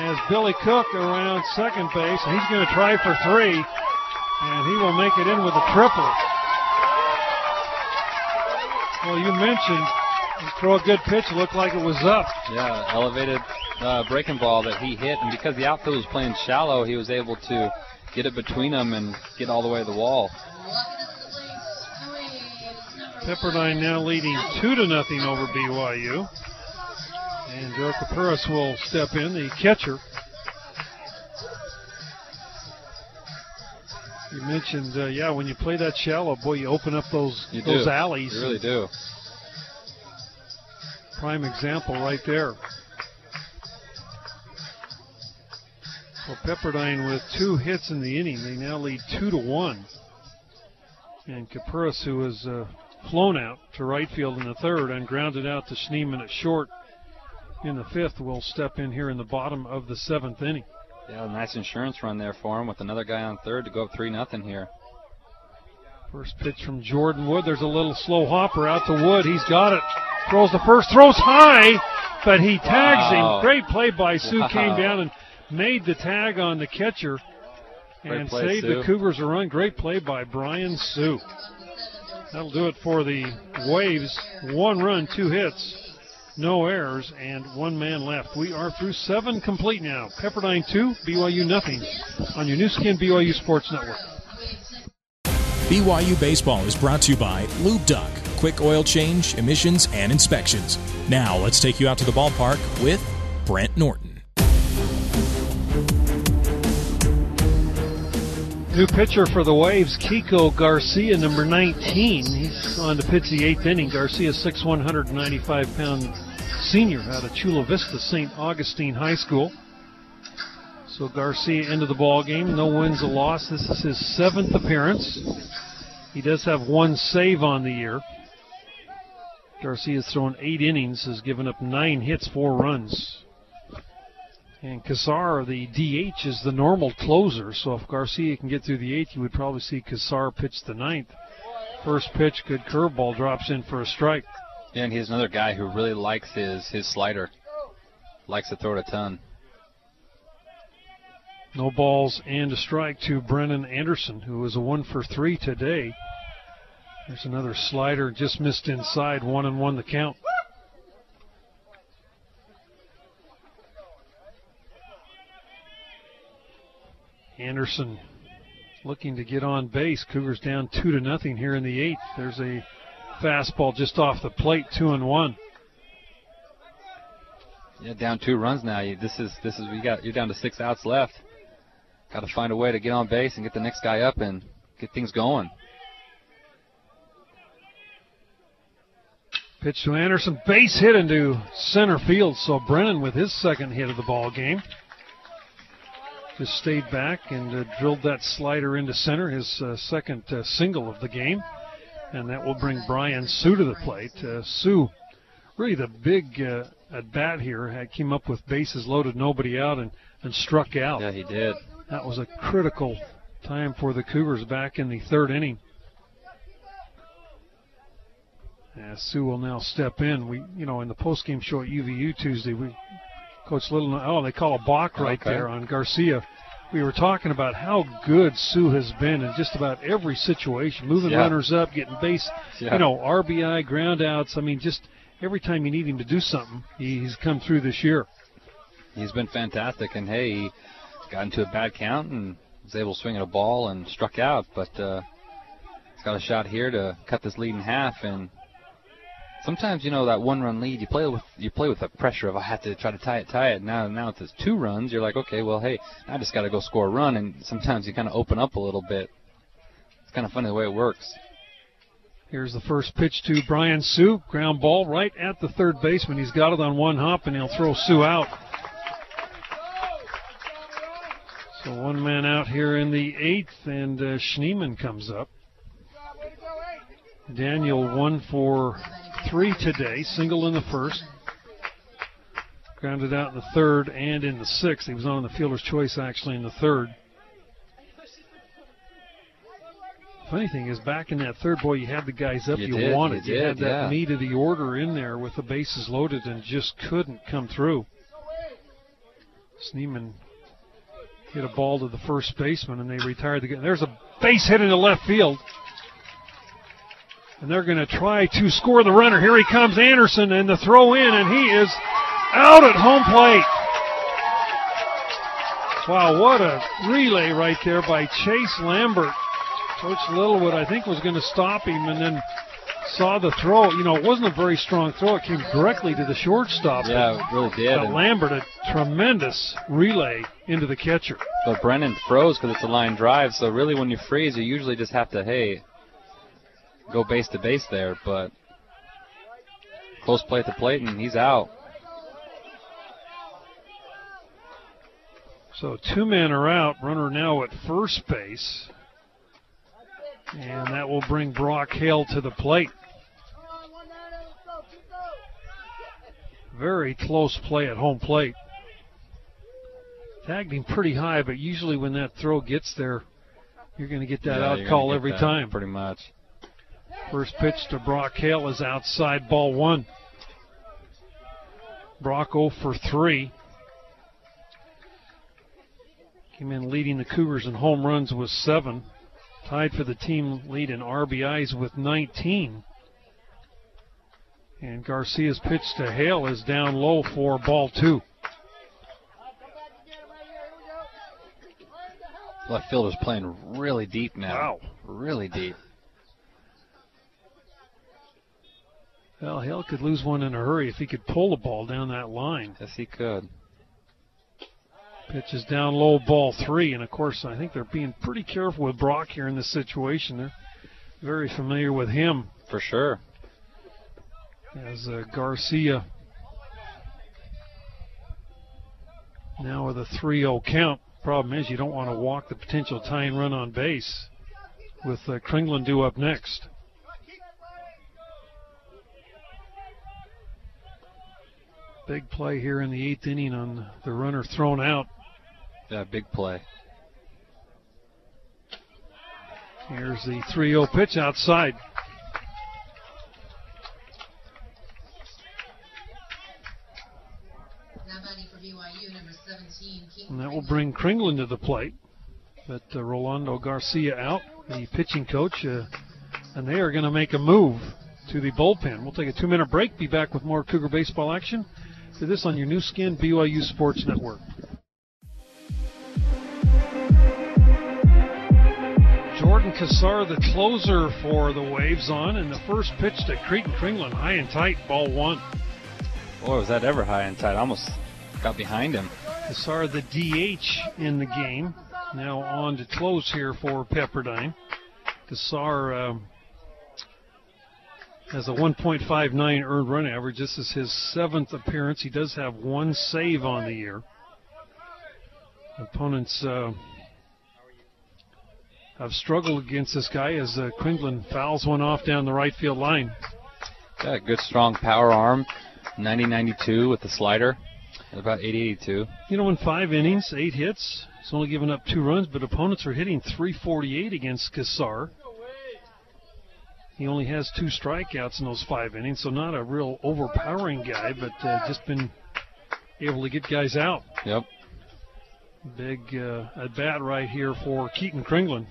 as Billy Cook around second base. And he's going to try for three. And he will make it in with a triple. Well, you mentioned throw a good pitch. Looked like it was up. Yeah, elevated uh, breaking ball that he hit. And because the outfield was playing shallow, he was able to get it between them and get all the way to the wall. Pepperdine now leading two to nothing over BYU. And Joe Capuris will step in, the catcher. You mentioned, uh, yeah, when you play that shallow, boy, you open up those those alleys. You really do. Prime example right there. Well, Pepperdine with two hits in the inning, they now lead two to one. And Capuris, who was uh, flown out to right field in the third and grounded out to Schneemann at short in the fifth, will step in here in the bottom of the seventh inning. Yeah, nice insurance run there for him with another guy on third to go up three nothing here. First pitch from Jordan Wood. There's a little slow hopper out to Wood. He's got it. Throws the first. Throws high, but he tags Wow. him. Great play by Sue. Wow. Came down and made the tag on the catcher and play, saved Sue. the Cougars a run. Great play by Brian Sue. That'll do it for the Waves. One run, two hits, no errors, and one man left. We are through seven complete now. Pepperdine two, BYU nothing on your Nu Skin BYU Sports Network. BYU Baseball is brought to you by Lube Duck. Quick oil change, emissions, and inspections. Now let's take you out to the ballpark with Brent Norton. New pitcher for the Waves, Kiko Garcia, number 19. He's on to pitch the eighth inning. Garcia, 6'1", 195 pound senior out of Chula Vista St. Augustine High School. So Garcia into the ball game. No wins, a loss. This is his seventh appearance. He does have one save on the year. Garcia has thrown eight innings, has given up nine hits, four runs. And Kassar, the DH, is the normal closer. So if Garcia can get through the eighth, you would probably see Kassar pitch the ninth. First pitch, good curveball, drops in for a strike. And he's another guy who really likes his his slider. Likes to throw it a ton. No balls and a strike to Brennan Anderson, who was a one for three today. There's another slider, just missed inside, one and one the count. Anderson looking to get on base. Cougars down two to nothing here in the eighth. There's a fastball just off the plate, two and one. Yeah, down two runs now. This is this is we got you're down to six outs left. Got to find a way to get on base and get the next guy up and get things going. Pitch to Anderson, base hit into center field. So Brennan with his second hit of the ball game. Just stayed back and uh, drilled that slider into center, his uh, second uh, single of the game. And that will bring Brian Sue to the plate. Uh, Sue really the big uh, at bat here. Had came up with bases loaded, nobody out, and and struck out. Yeah, he did. That was a critical time for the Cougars back in the third inning. As Sue will now step in. We, you know, in the postgame show at UVU Tuesday, we, Coach Little, oh, they call a balk right Okay. there on Garcia. We were talking about how good Sue has been in just about every situation, moving Yeah. runners up, getting base, Yeah. you know, RBI, ground outs. I mean, just every time you need him to do something, he's come through this year. He's been fantastic, and hey, he got into a bad count and was able to swing at a ball and struck out. But uh, he's got a shot here to cut this lead in half. And sometimes, you know, that one-run lead, you play with you play with the pressure of I have to try to tie it, tie it. Now, now it's two runs. You're like, okay, well, hey, I just got to go score a run. And sometimes you kind of open up a little bit. It's kind of funny the way it works. Here's the first pitch to Brian Sue. Ground ball right at the third baseman. He's got it on one hop, and he'll throw Sue out. So one man out here in the eighth, and uh, Schneemann comes up. Daniel one for three today, single in the first. Grounded out in the third and in the sixth. He was on the fielder's choice actually in the third. Funny thing is, back in that third, boy, you had the guys up You you, did, wanted. you had did, that yeah. meat of the order in there with the bases loaded and just couldn't come through. Schneemann hit a ball to the first baseman, and they retired the. game. There's a base hit into left field. And they're going to try to score the runner. Here he comes, Anderson, and the throw in, and he is out at home plate. Wow, what a relay right there by Chase Lambert. Coach Littlewood, I think, was going to stop him and then saw the throw. You know, it wasn't a very strong throw. It came directly to the shortstop. Yeah, it really did. But Lambert, a tremendous relay into the catcher. But Brennan froze because it's a line drive. So really, when you freeze, you usually just have to hey, go base to base there. But close play at the plate, and he's out. So two men are out. Runner now at first base. And that will bring Brock Hale to the plate. Very close play at home plate. Tagged him pretty high, but usually when that throw gets there, you're going to get that Yeah, out call every time. Pretty much. First pitch to Brock Hale is outside ball one. Brock 0 for 3. Came in leading the Cougars in home runs with seven. Tied for the team lead in RBIs with 19. And Garcia's pitch to Hale is down low for ball two. Left fielder's playing really deep now. Wow. Really deep. Well, Hale could lose one in a hurry if he could pull the ball down that line. Yes, he could. Pitch is down low, ball three. And of course, I think they're being pretty careful with Brock here in this situation. They're very familiar with him For sure. As uh, Garcia now with a 3 0 count. Problem is, you don't want to walk the potential tying run on base with uh, Kringlen due up next. Big play here in the eighth inning on the runner thrown out. Yeah, big play. Here's the 3 0 pitch outside. And that will bring Kringlen to the plate. But uh, Rolando Garcia out, the pitching coach, uh, and they are going to make a move to the bullpen. We'll take a two minute break, be back with more Cougar baseball action. To this on your Nu Skin, BYU Sports Network. Jordan Kassar, the closer for the Waves, on, and the first pitch to Keaton Kringlen, high and tight, ball one. Boy, was that ever high and tight. Almost got behind him. Kassar, the DH in the game, now on to close here for Pepperdine. Kassar um, has a 1.59 earned run average. This is his seventh appearance. He does have one save on the year. Opponents uh, have struggled against this guy as uh, Quinlan fouls one off down the right field line. Yeah, good strong power arm. 90 92 with the slider. About 80 82. You know, in five innings, eight hits, he's only given up two runs, but opponents are hitting 348 against Kassar. He only has two strikeouts in those five innings, so not a real overpowering guy, but uh, just been able to get guys out. Yep. Big uh, at bat right here for Keaton Kringlen.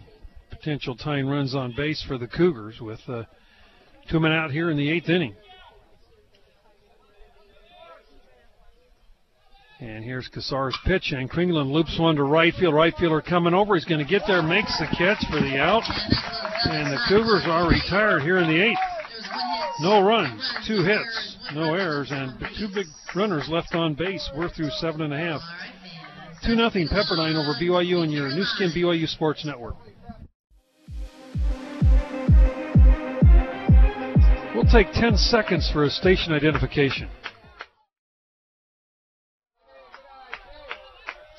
Potential tying runs on base for the Cougars with uh, two men out here in the eighth inning. And here's Kassar's pitch, and Kringlen loops one to right field. Right fielder coming over. He's going to get there, makes the catch for the out. And the Cougars are retired here in the eighth. No runs, two hits, no errors, and two big runners left on base. We're through seven and a half. 2 nothing Pepperdine over BYU and your Nu Skin BYU Sports Network. We'll take 10 seconds for a station identification.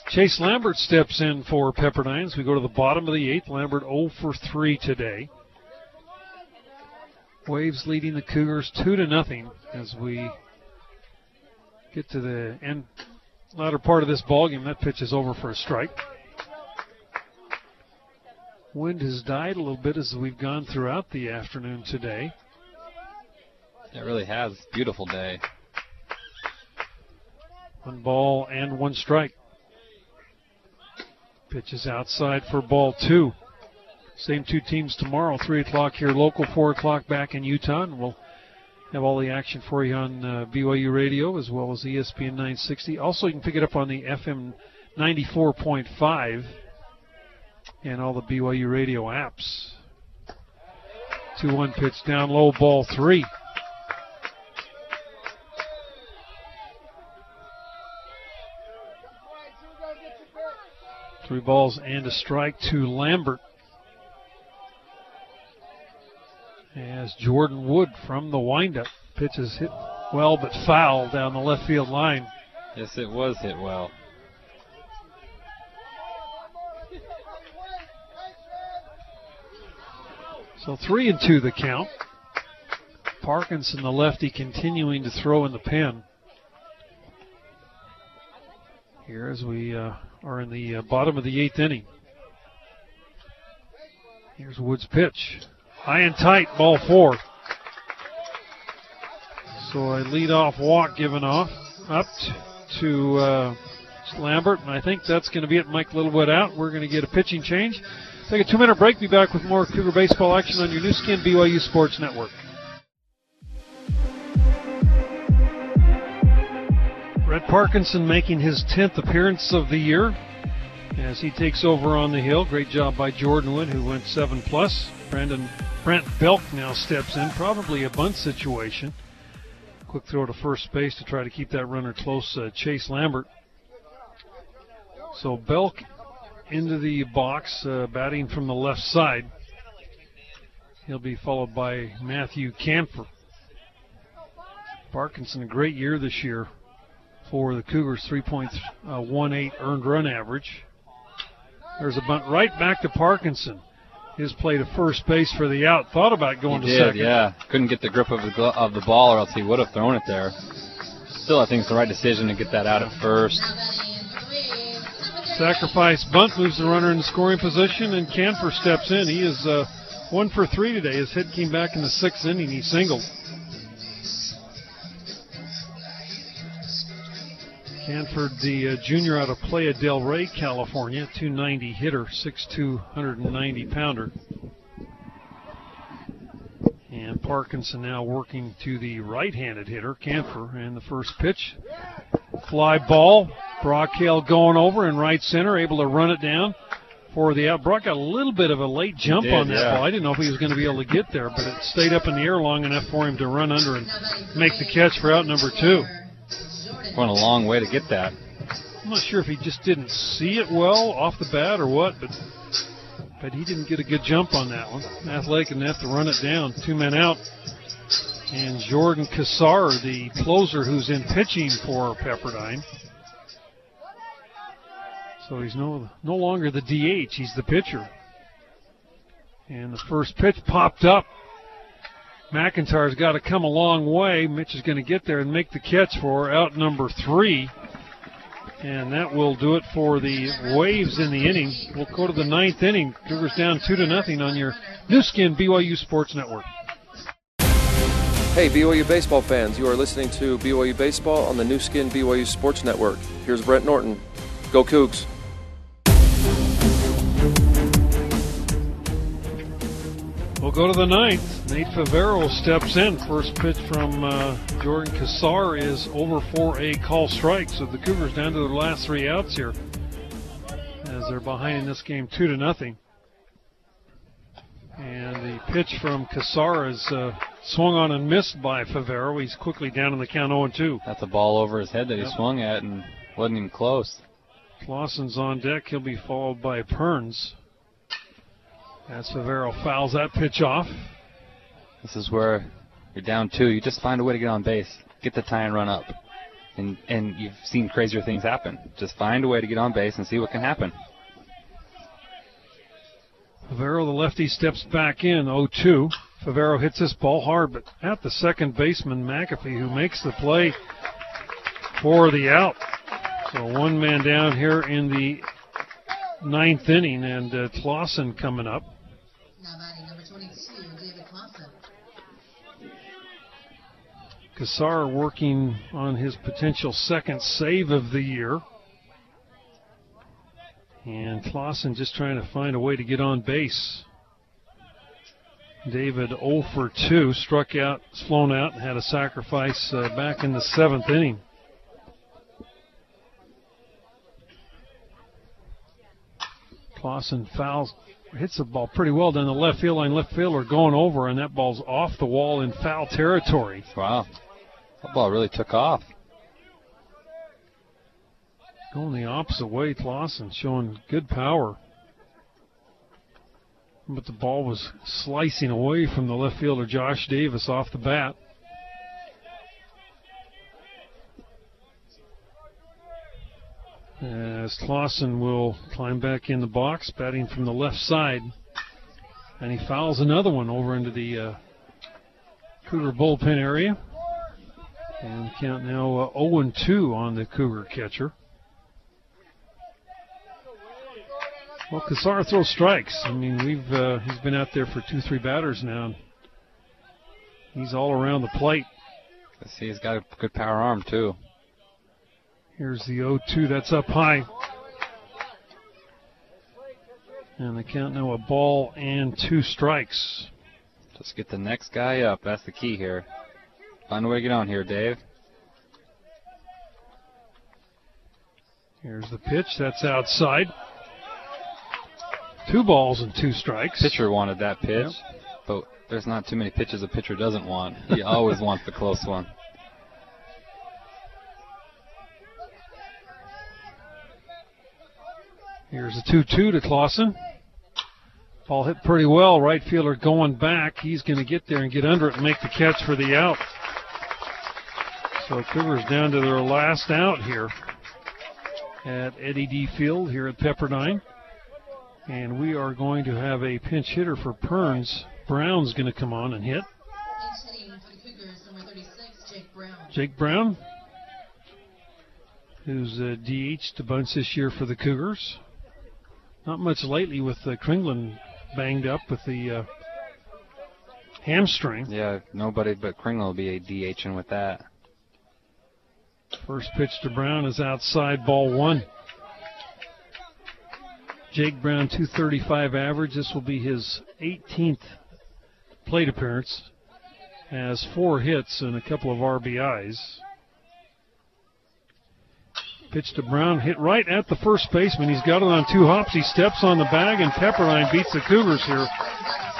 Chase Lambert steps in for Pepperdine we go to the bottom of the eighth. Lambert 0 for 3 today. Waves leading the Cougars 2 to nothing as we get to the end latter part of this ball game. That pitch is over for a strike. Wind has died a little bit as we've gone throughout the afternoon today. It really has. Beautiful day. One ball and one strike. Pitches outside for ball two. Same two teams tomorrow, 3 o'clock here local, 4 o'clock back in Utah. And we'll have all the action for you on uh, BYU Radio as well as ESPN 960. Also, you can pick it up on the FM 94.5 and all the BYU Radio apps. 2 1 pitch down low, ball three. Three balls and a strike to Lambert. As Jordan Wood from the windup pitches hit well but foul down the left field line. Yes, it was hit well. So three and two the count. Parkinson, the lefty, continuing to throw in the pen. Here as we uh, are in the uh, bottom of the eighth inning. Here's Wood's pitch. High and tight, ball four. So a leadoff walk given off up to uh, Lambert, and I think that's going to be it. Mike Littlewood out. We're going to get a pitching change. Take a two minute break. Be back with more Cougar baseball action on your Nu Skin BYU Sports Network. Brett Parkinson making his 10th appearance of the year as he takes over on the hill. Great job by Jordan Wood, who went 7 plus. Brandon Brent Belk now steps in, probably a bunt situation. Quick throw to first base to try to keep that runner close. Uh, Chase Lambert. So Belk into the box, uh, batting from the left side. He'll be followed by Matthew Canfer. Parkinson, a great year this year for the Cougars, 3.18 earned run average. There's a bunt right back to Parkinson. His play to first base for the out. Thought about going he to did, second. Yeah, couldn't get the grip of the of the ball, or else he would have thrown it there. Still, I think it's the right decision to get that out at first. Sacrifice bunt moves the runner in scoring position, and Canfer steps in. He is uh, one for three today. His hit came back in the sixth inning. He singled. Canford, the uh, junior out of Playa del Rey, California, 290 hitter, 6'2", 190 pounder. And Parkinson now working to the right-handed hitter, Canfer, and the first pitch. Fly ball. Brock Hale going over in right center, able to run it down for the out. Brock got a little bit of a late jump did, on that yeah. ball. I didn't know if he was going to be able to get there, but it stayed up in the air long enough for him to run under and make the catch for out number two. Went a long way to get that. I'm not sure if he just didn't see it well off the bat or what, but but he didn't get a good jump on that one. Athletic and have to run it down. Two men out. And Jordan Kassar, the closer who's in pitching for Pepperdine. So he's no no longer the DH, he's the pitcher. And the first pitch popped up. McIntyre's got to come a long way. Mitch is going to get there and make the catch for out number three. And that will do it for the Waves in the inning. We'll go to the ninth inning. Cougars down two to nothing on your Nu Skin BYU Sports Network. Hey, BYU baseball fans, you are listening to BYU Baseball on the Nu Skin BYU Sports Network. Here's Brent Norton. Go Cougs. We'll go to the ninth. Nate Favero steps in. First pitch from uh, Jordan Kassar is over for a call strike. So the Cougars down to their last three outs here as they're behind in this game two to nothing. And the pitch from Kassar is uh, swung on and missed by Favero. He's quickly down in the count 0 2. That's a ball over his head that he swung at and wasn't even close. Clausen's on deck. He'll be followed by Perns. As Favero fouls that pitch off. This is where you're down two. You just find a way to get on base, get the tie and run up. And, and you've seen crazier things happen. Just find a way to get on base and see what can happen. Favero, the lefty, steps back in 0 2. Favero hits this ball hard, but at the second baseman, McAfee, who makes the play for the out. So one man down here in the ninth inning, and uh, Clausen coming up. Kassar working on his potential second save of the year. And Clausen just trying to find a way to get on base. David 0 for 2, struck out, flown out, and had a sacrifice uh, back in the seventh inning. Clausen fouls, hits the ball pretty well down the left field line. Left fielder going over, and that ball's off the wall in foul territory. Wow. That ball really took off. Going the opposite way, Clausen showing good power. But the ball was slicing away from the left fielder Josh Davis off the bat. As Clausen will climb back in the box, batting from the left side. And he fouls another one over into the uh, Cougar bullpen area. And count now uh, 0 2 on the Cougar catcher. Well, Kassar throws strikes. I mean, we've uh, he's been out there for two, three batters now. He's all around the plate. I see he's got a good power arm too. Here's the 0-2. That's up high. And the count now a ball and two strikes. Just get the next guy up. That's the key here. Find a way to get on here, Dave. Here's the pitch. That's outside. Two balls and two strikes. Pitcher wanted that pitch, yep. but there's not too many pitches a pitcher doesn't want. He always wants the close one. Here's a 2 2 to Clausen. Ball hit pretty well. Right fielder going back. He's going to get there and get under it and make the catch for the out. So Cougars down to their last out here at Eddy D Field here at Pepperdine. And we are going to have a pinch hitter for Perns. Brown's going to come on and hit. Jake Brown, who's a DH to bunch this year for the Cougars. Not much lately with uh, Kringlen banged up with the uh, hamstring. Yeah, nobody but Kringlen will be a DH DHing with that. First pitch to Brown is outside, ball one. Jake Brown, 235 average. This will be his 18th plate appearance. Has four hits and a couple of RBIs. Pitch to Brown, hit right at the first baseman. He's got it on two hops. He steps on the bag, and Pepperdine beats the Cougars here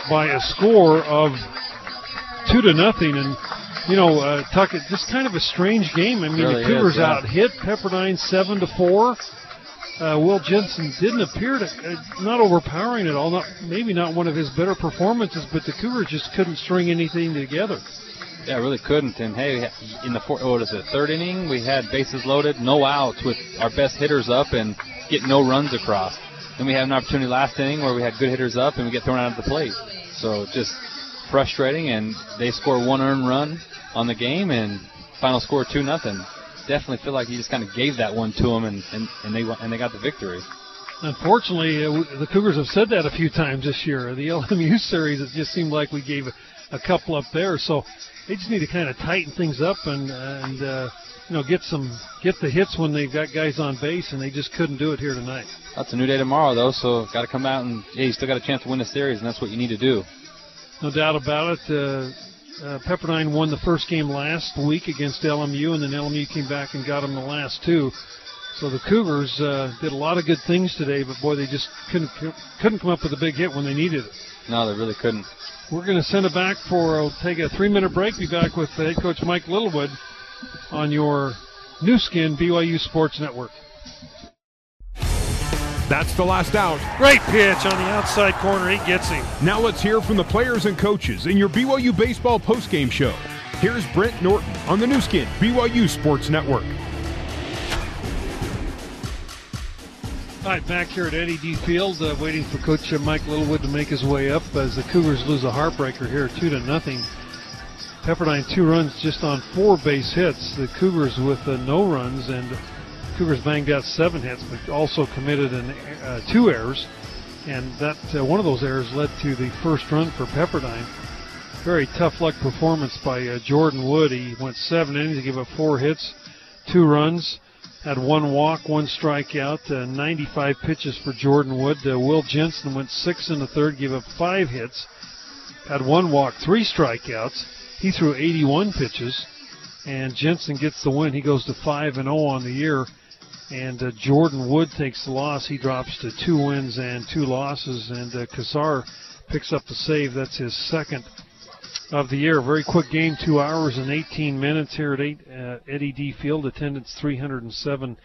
by a score of two to nothing. And you know, uh, Tuckett, just kind of a strange game. I mean, really the Cougars is, yeah. out hit Pepperdine seven to four. Uh, Will Jensen didn't appear to uh, not overpowering at all. Not maybe not one of his better performances, but the Cougars just couldn't string anything together. Yeah, really couldn't. And hey, in the fourth, what is it, third inning, we had bases loaded, no outs with our best hitters up and get no runs across. Then we had an opportunity last inning where we had good hitters up and we get thrown out of the plate. So just frustrating, and they score one earned run on the game, and final score two nothing. Definitely feel like you just kind of gave that one to them, and, and, and they and they got the victory. Unfortunately, uh, the Cougars have said that a few times this year. The LMU series, it just seemed like we gave a couple up there. So they just need to kind of tighten things up and and uh, you know get some get the hits when they've got guys on base, and they just couldn't do it here tonight. That's a new day tomorrow, though. So got to come out and yeah, you still got a chance to win the series, and that's what you need to do. No doubt about it. Uh, uh, Pepperdine won the first game last week against LMU, and then LMU came back and got them the last two. So the Cougars uh, did a lot of good things today, but boy, they just couldn't couldn't come up with a big hit when they needed it. No, they really couldn't. We're going to send it back for we'll take a three minute break. Be back with head coach Mike Littlewood on your Nu Skin BYU Sports Network. That's the last out. Great pitch on the outside corner. He gets him. Now let's hear from the players and coaches in your BYU baseball postgame show. Here's Brent Norton on the Nu Skin BYU Sports Network. All right, back here at Eddy D Field, uh, waiting for Coach Mike Littlewood to make his way up as the Cougars lose a heartbreaker here, two to nothing. Pepperdine two runs just on four base hits. The Cougars with uh, no runs, and Cougars banged out seven hits, but also committed an, uh, two errors, and that uh, one of those errors led to the first run for Pepperdine. Very tough luck performance by uh, Jordan Wood. He went seven innings, he gave up four hits, two runs had one walk, one strikeout, uh, 95 pitches for Jordan Wood. Uh, Will Jensen went six in the third, gave up five hits, had one walk, three strikeouts. He threw 81 pitches, and Jensen gets the win. He goes to 5 and 0 on the year. And uh, Jordan Wood takes the loss. He drops to two wins and two losses. And uh, Kassar picks up the save. That's his second of the year. Very quick game, two hours and 18 minutes here at eight, uh, Eddy D Field. Attendance 307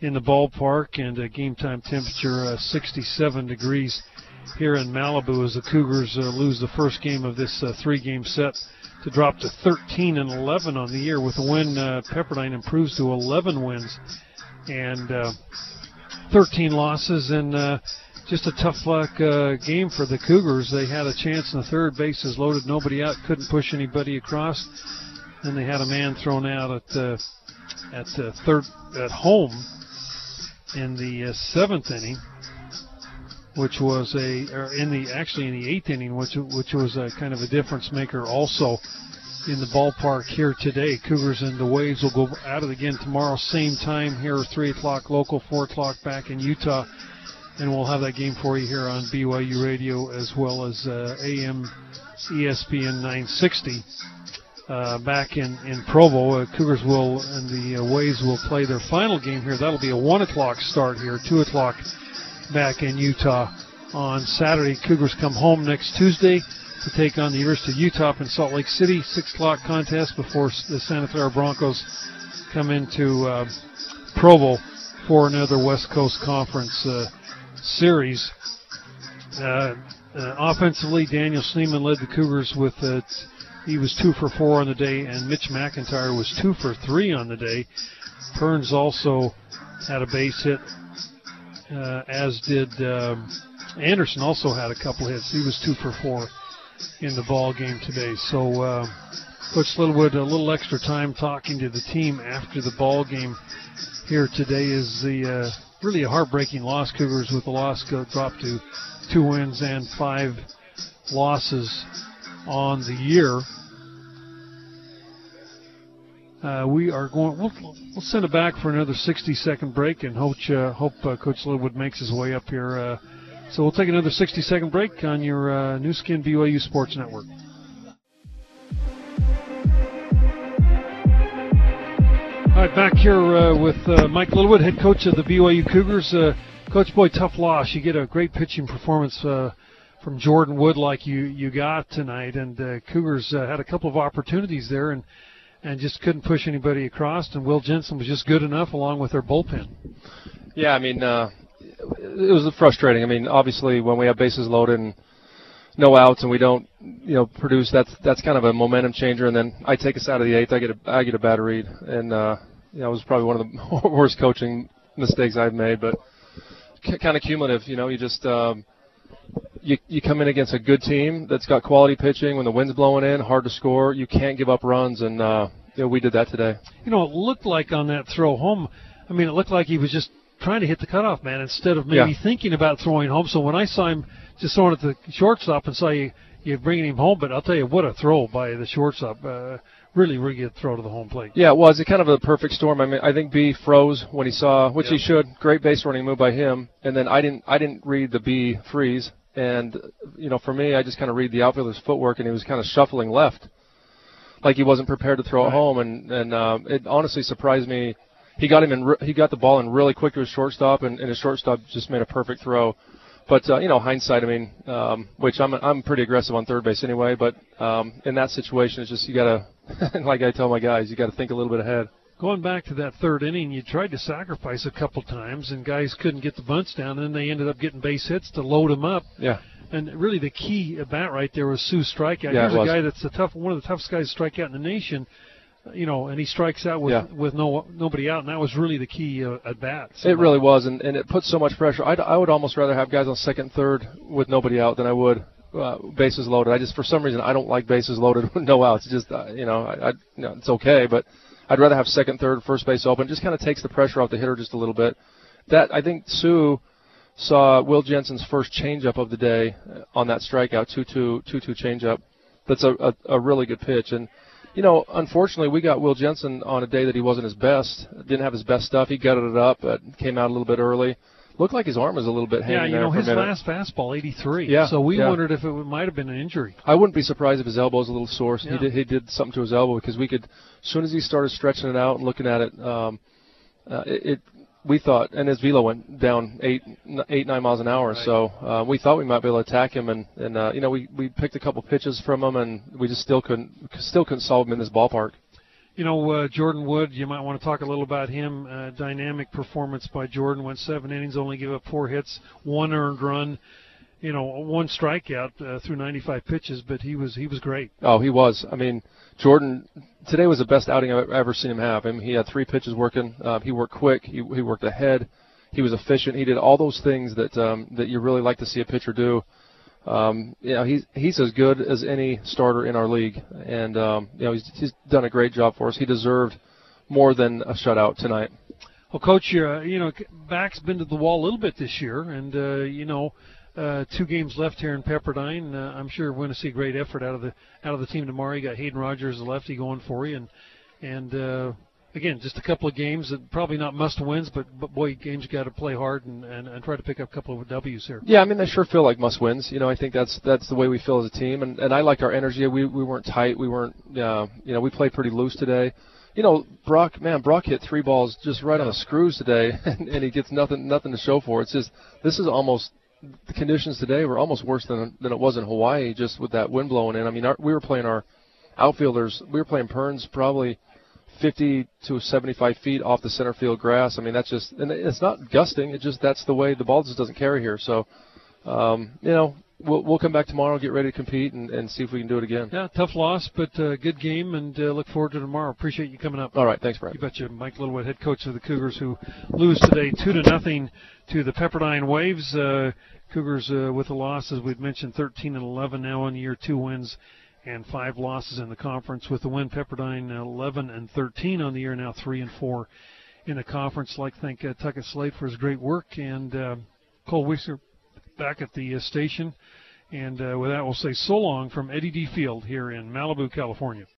in the ballpark, and uh, game time temperature uh, 67 degrees here in Malibu as the Cougars uh, lose the first game of this uh, three-game set to drop to 13 and 11 on the year. With a win, uh, Pepperdine improves to 11 wins and 13 losses and just a tough luck uh, game for the Cougars. They had a chance in the third, bases loaded, nobody out, couldn't push anybody across. Then they had a man thrown out at uh, at uh, third at home in the uh, seventh inning, which was a or in the actually in the eighth inning, which which was a kind of a difference maker also in the ballpark here today. Cougars and the Waves will go at it again tomorrow, same time here, three o'clock local, four o'clock back in Utah and we'll have that game for you here on BYU Radio as well as uh, AM ESPN 960. Uh, back in in Provo, uh, Cougars will and the uh, Waves will play their final game here. That'll be a one o'clock start here, two o'clock back in Utah on Saturday. Cougars come home next Tuesday to take on the University of Utah in Salt Lake City. Six o'clock contest before the Santa Clara Broncos come into uh, Provo for another West Coast Conference uh, series. Uh, uh, offensively, Daniel Schneemann led the Cougars with uh, he was two for four on the day, and Mitch McIntyre was two for three on the day. Perns also had a base hit, uh, as did um, Anderson. Also had a couple hits. He was two for four in the ball game today. So. Uh, Coach Littlewood, a little extra time talking to the team after the ball game here today is the uh, really a heartbreaking loss. Cougars with the loss go drop to two wins and five losses on the year. Uh, we are going. We'll, we'll send it back for another 60 second break, and hope uh, hope uh, Coach Littlewood makes his way up here. Uh, so we'll take another 60 second break on your uh, Nu Skin BYU Sports Network. All right, back here uh, with uh, Mike Littlewood, head coach of the BYU Cougars. Uh, coach, boy, tough loss. You get a great pitching performance uh, from Jordan Wood like you you got tonight, and uh, Cougars uh, had a couple of opportunities there and and just couldn't push anybody across. And Will Jensen was just good enough along with their bullpen. Yeah, I mean, uh, it was frustrating. I mean, obviously when we have bases loaded and no outs and we don't you know produce that's that's kind of a momentum changer and then I take us out of the eighth I get a I get a bad read and uh you know it was probably one of the worst coaching mistakes I've made but c- kind of cumulative you know you just um you you come in against a good team that's got quality pitching when the wind's blowing in, hard to score. You can't give up runs, and uh, you know, we did that today. You know, it looked like on that throw home. I mean, it looked like he was just trying to hit the cutoff man instead of maybe Yeah. thinking about throwing home. So when I saw him just throwing it to the shortstop and saw you you bringing him home, but I'll tell you what a throw by the shortstop. Uh, really, really good throw to the home plate. Yeah, it was it kind of a perfect storm. I mean, I think B froze when he saw, which he should. Great base running move by him. And then I didn't, I didn't read the B freeze. And you know, for me, I just kind of read the outfielder's footwork, and he was kind of shuffling left, like he wasn't prepared to throw it home. And and um, it honestly surprised me. He got him in. re- He got the ball in really quick to his shortstop, and, and his shortstop just made a perfect throw. But uh, you know, hindsight. I mean, um, which I'm I'm pretty aggressive on third base anyway. But um, in that situation, it's just you gotta, like I tell my guys, you got to think a little bit ahead. Going back to that third inning, you tried to sacrifice a couple times, and guys couldn't get the bunts down, and then they ended up getting base hits to load them up. Yeah. And really, the key at bat right there was Sue's strikeout. Yeah, Here's it a guy that's the tough, one of the toughest guys to strike out in the nation. You know, and he strikes out with Yeah. with no nobody out, and that was really the key uh, at bat. It really was, and, and it puts so much pressure. I'd, I would almost rather have guys on second, third with nobody out than I would uh, bases loaded. I just, for some reason, I don't like bases loaded with no outs. It's just, uh, you know, I, I, you know, it's okay, but I'd rather have second, third, first base open. It just kind of takes the pressure off the hitter just a little bit. That I think Sue saw Will Jensen's first changeup of the day uh, on that strikeout, two-two, two-two changeup. That's a, a, a really good pitch, and you know, unfortunately, we got Will Jensen on a day that he wasn't his best. Didn't have his best stuff. He gutted it up, but came out a little bit early. Looked like his arm was a little bit hanging Yeah, you there know his last fastball, 83. Yeah, So we yeah. wondered if it might have been an injury. I wouldn't be surprised if his elbow's a little sore. Yeah. He did he did something to his elbow because we could, as soon as he started stretching it out and looking at it, um, uh, it, it we thought, and his velo went down eight eight nine miles an hour. So uh, we thought we might be able to attack him, and and uh, you know we we picked a couple pitches from him, and we just still couldn't still couldn't solve him in this ballpark. You know, uh, Jordan Wood, you might want to talk a little about him. Uh, dynamic performance by Jordan. Went seven innings, only gave up four hits, one earned run. You know, one strikeout uh, through 95 pitches, but he was he was great. Oh, he was. I mean, Jordan today was the best outing I've ever seen him have. I mean, he had three pitches working. Uh, he worked quick. He he worked ahead. He was efficient. He did all those things that um, that you really like to see a pitcher do. Um, you know, he's he's as good as any starter in our league, and um, you know he's he's done a great job for us. He deserved more than a shutout tonight. Well, coach, uh, you know, back's been to the wall a little bit this year, and uh, you know, uh, two games left here in Pepperdine. Uh, I'm sure we're going to see great effort out of the out of the team tomorrow. You got Hayden Rogers, the lefty, going for you, and and uh, again, just a couple of games that probably not must wins, but but boy, games you got to play hard and, and and try to pick up a couple of W's here. Yeah, I mean they sure feel like must wins. You know, I think that's that's the way we feel as a team, and and I like our energy. We we weren't tight. We weren't. Uh, you know, we played pretty loose today. You know, Brock, man, Brock hit three balls just right on the screws today, and, and he gets nothing nothing to show for it. It's just this is almost the conditions today were almost worse than than it was in Hawaii, just with that wind blowing in. I mean, our, we were playing our outfielders. We were playing Perns probably 50 to 75 feet off the center field grass. I mean, that's just, and it's not gusting. It just that's the way the ball just doesn't carry here. So, um, you know, we'll we'll come back tomorrow, get ready to compete, and, and see if we can do it again. Yeah, tough loss, but uh, good game, and uh, look forward to tomorrow. Appreciate you coming up. All right, thanks, Brad. You betcha. Mike Littlewood, head coach of the Cougars, who lose today two to nothing to the Pepperdine Waves. Uh, Cougars uh, with the loss, as we've mentioned, 13 and 11 now on the year, two wins and five losses in the conference. With the win, Pepperdine uh, 11 and 13 on the year, now three and four in the conference. Like to thank uh, Tuckett Slade for his great work and uh, Cole Wixer back at the uh, station. And uh, with that, we'll say so long from Eddy D. Field here in Malibu, California.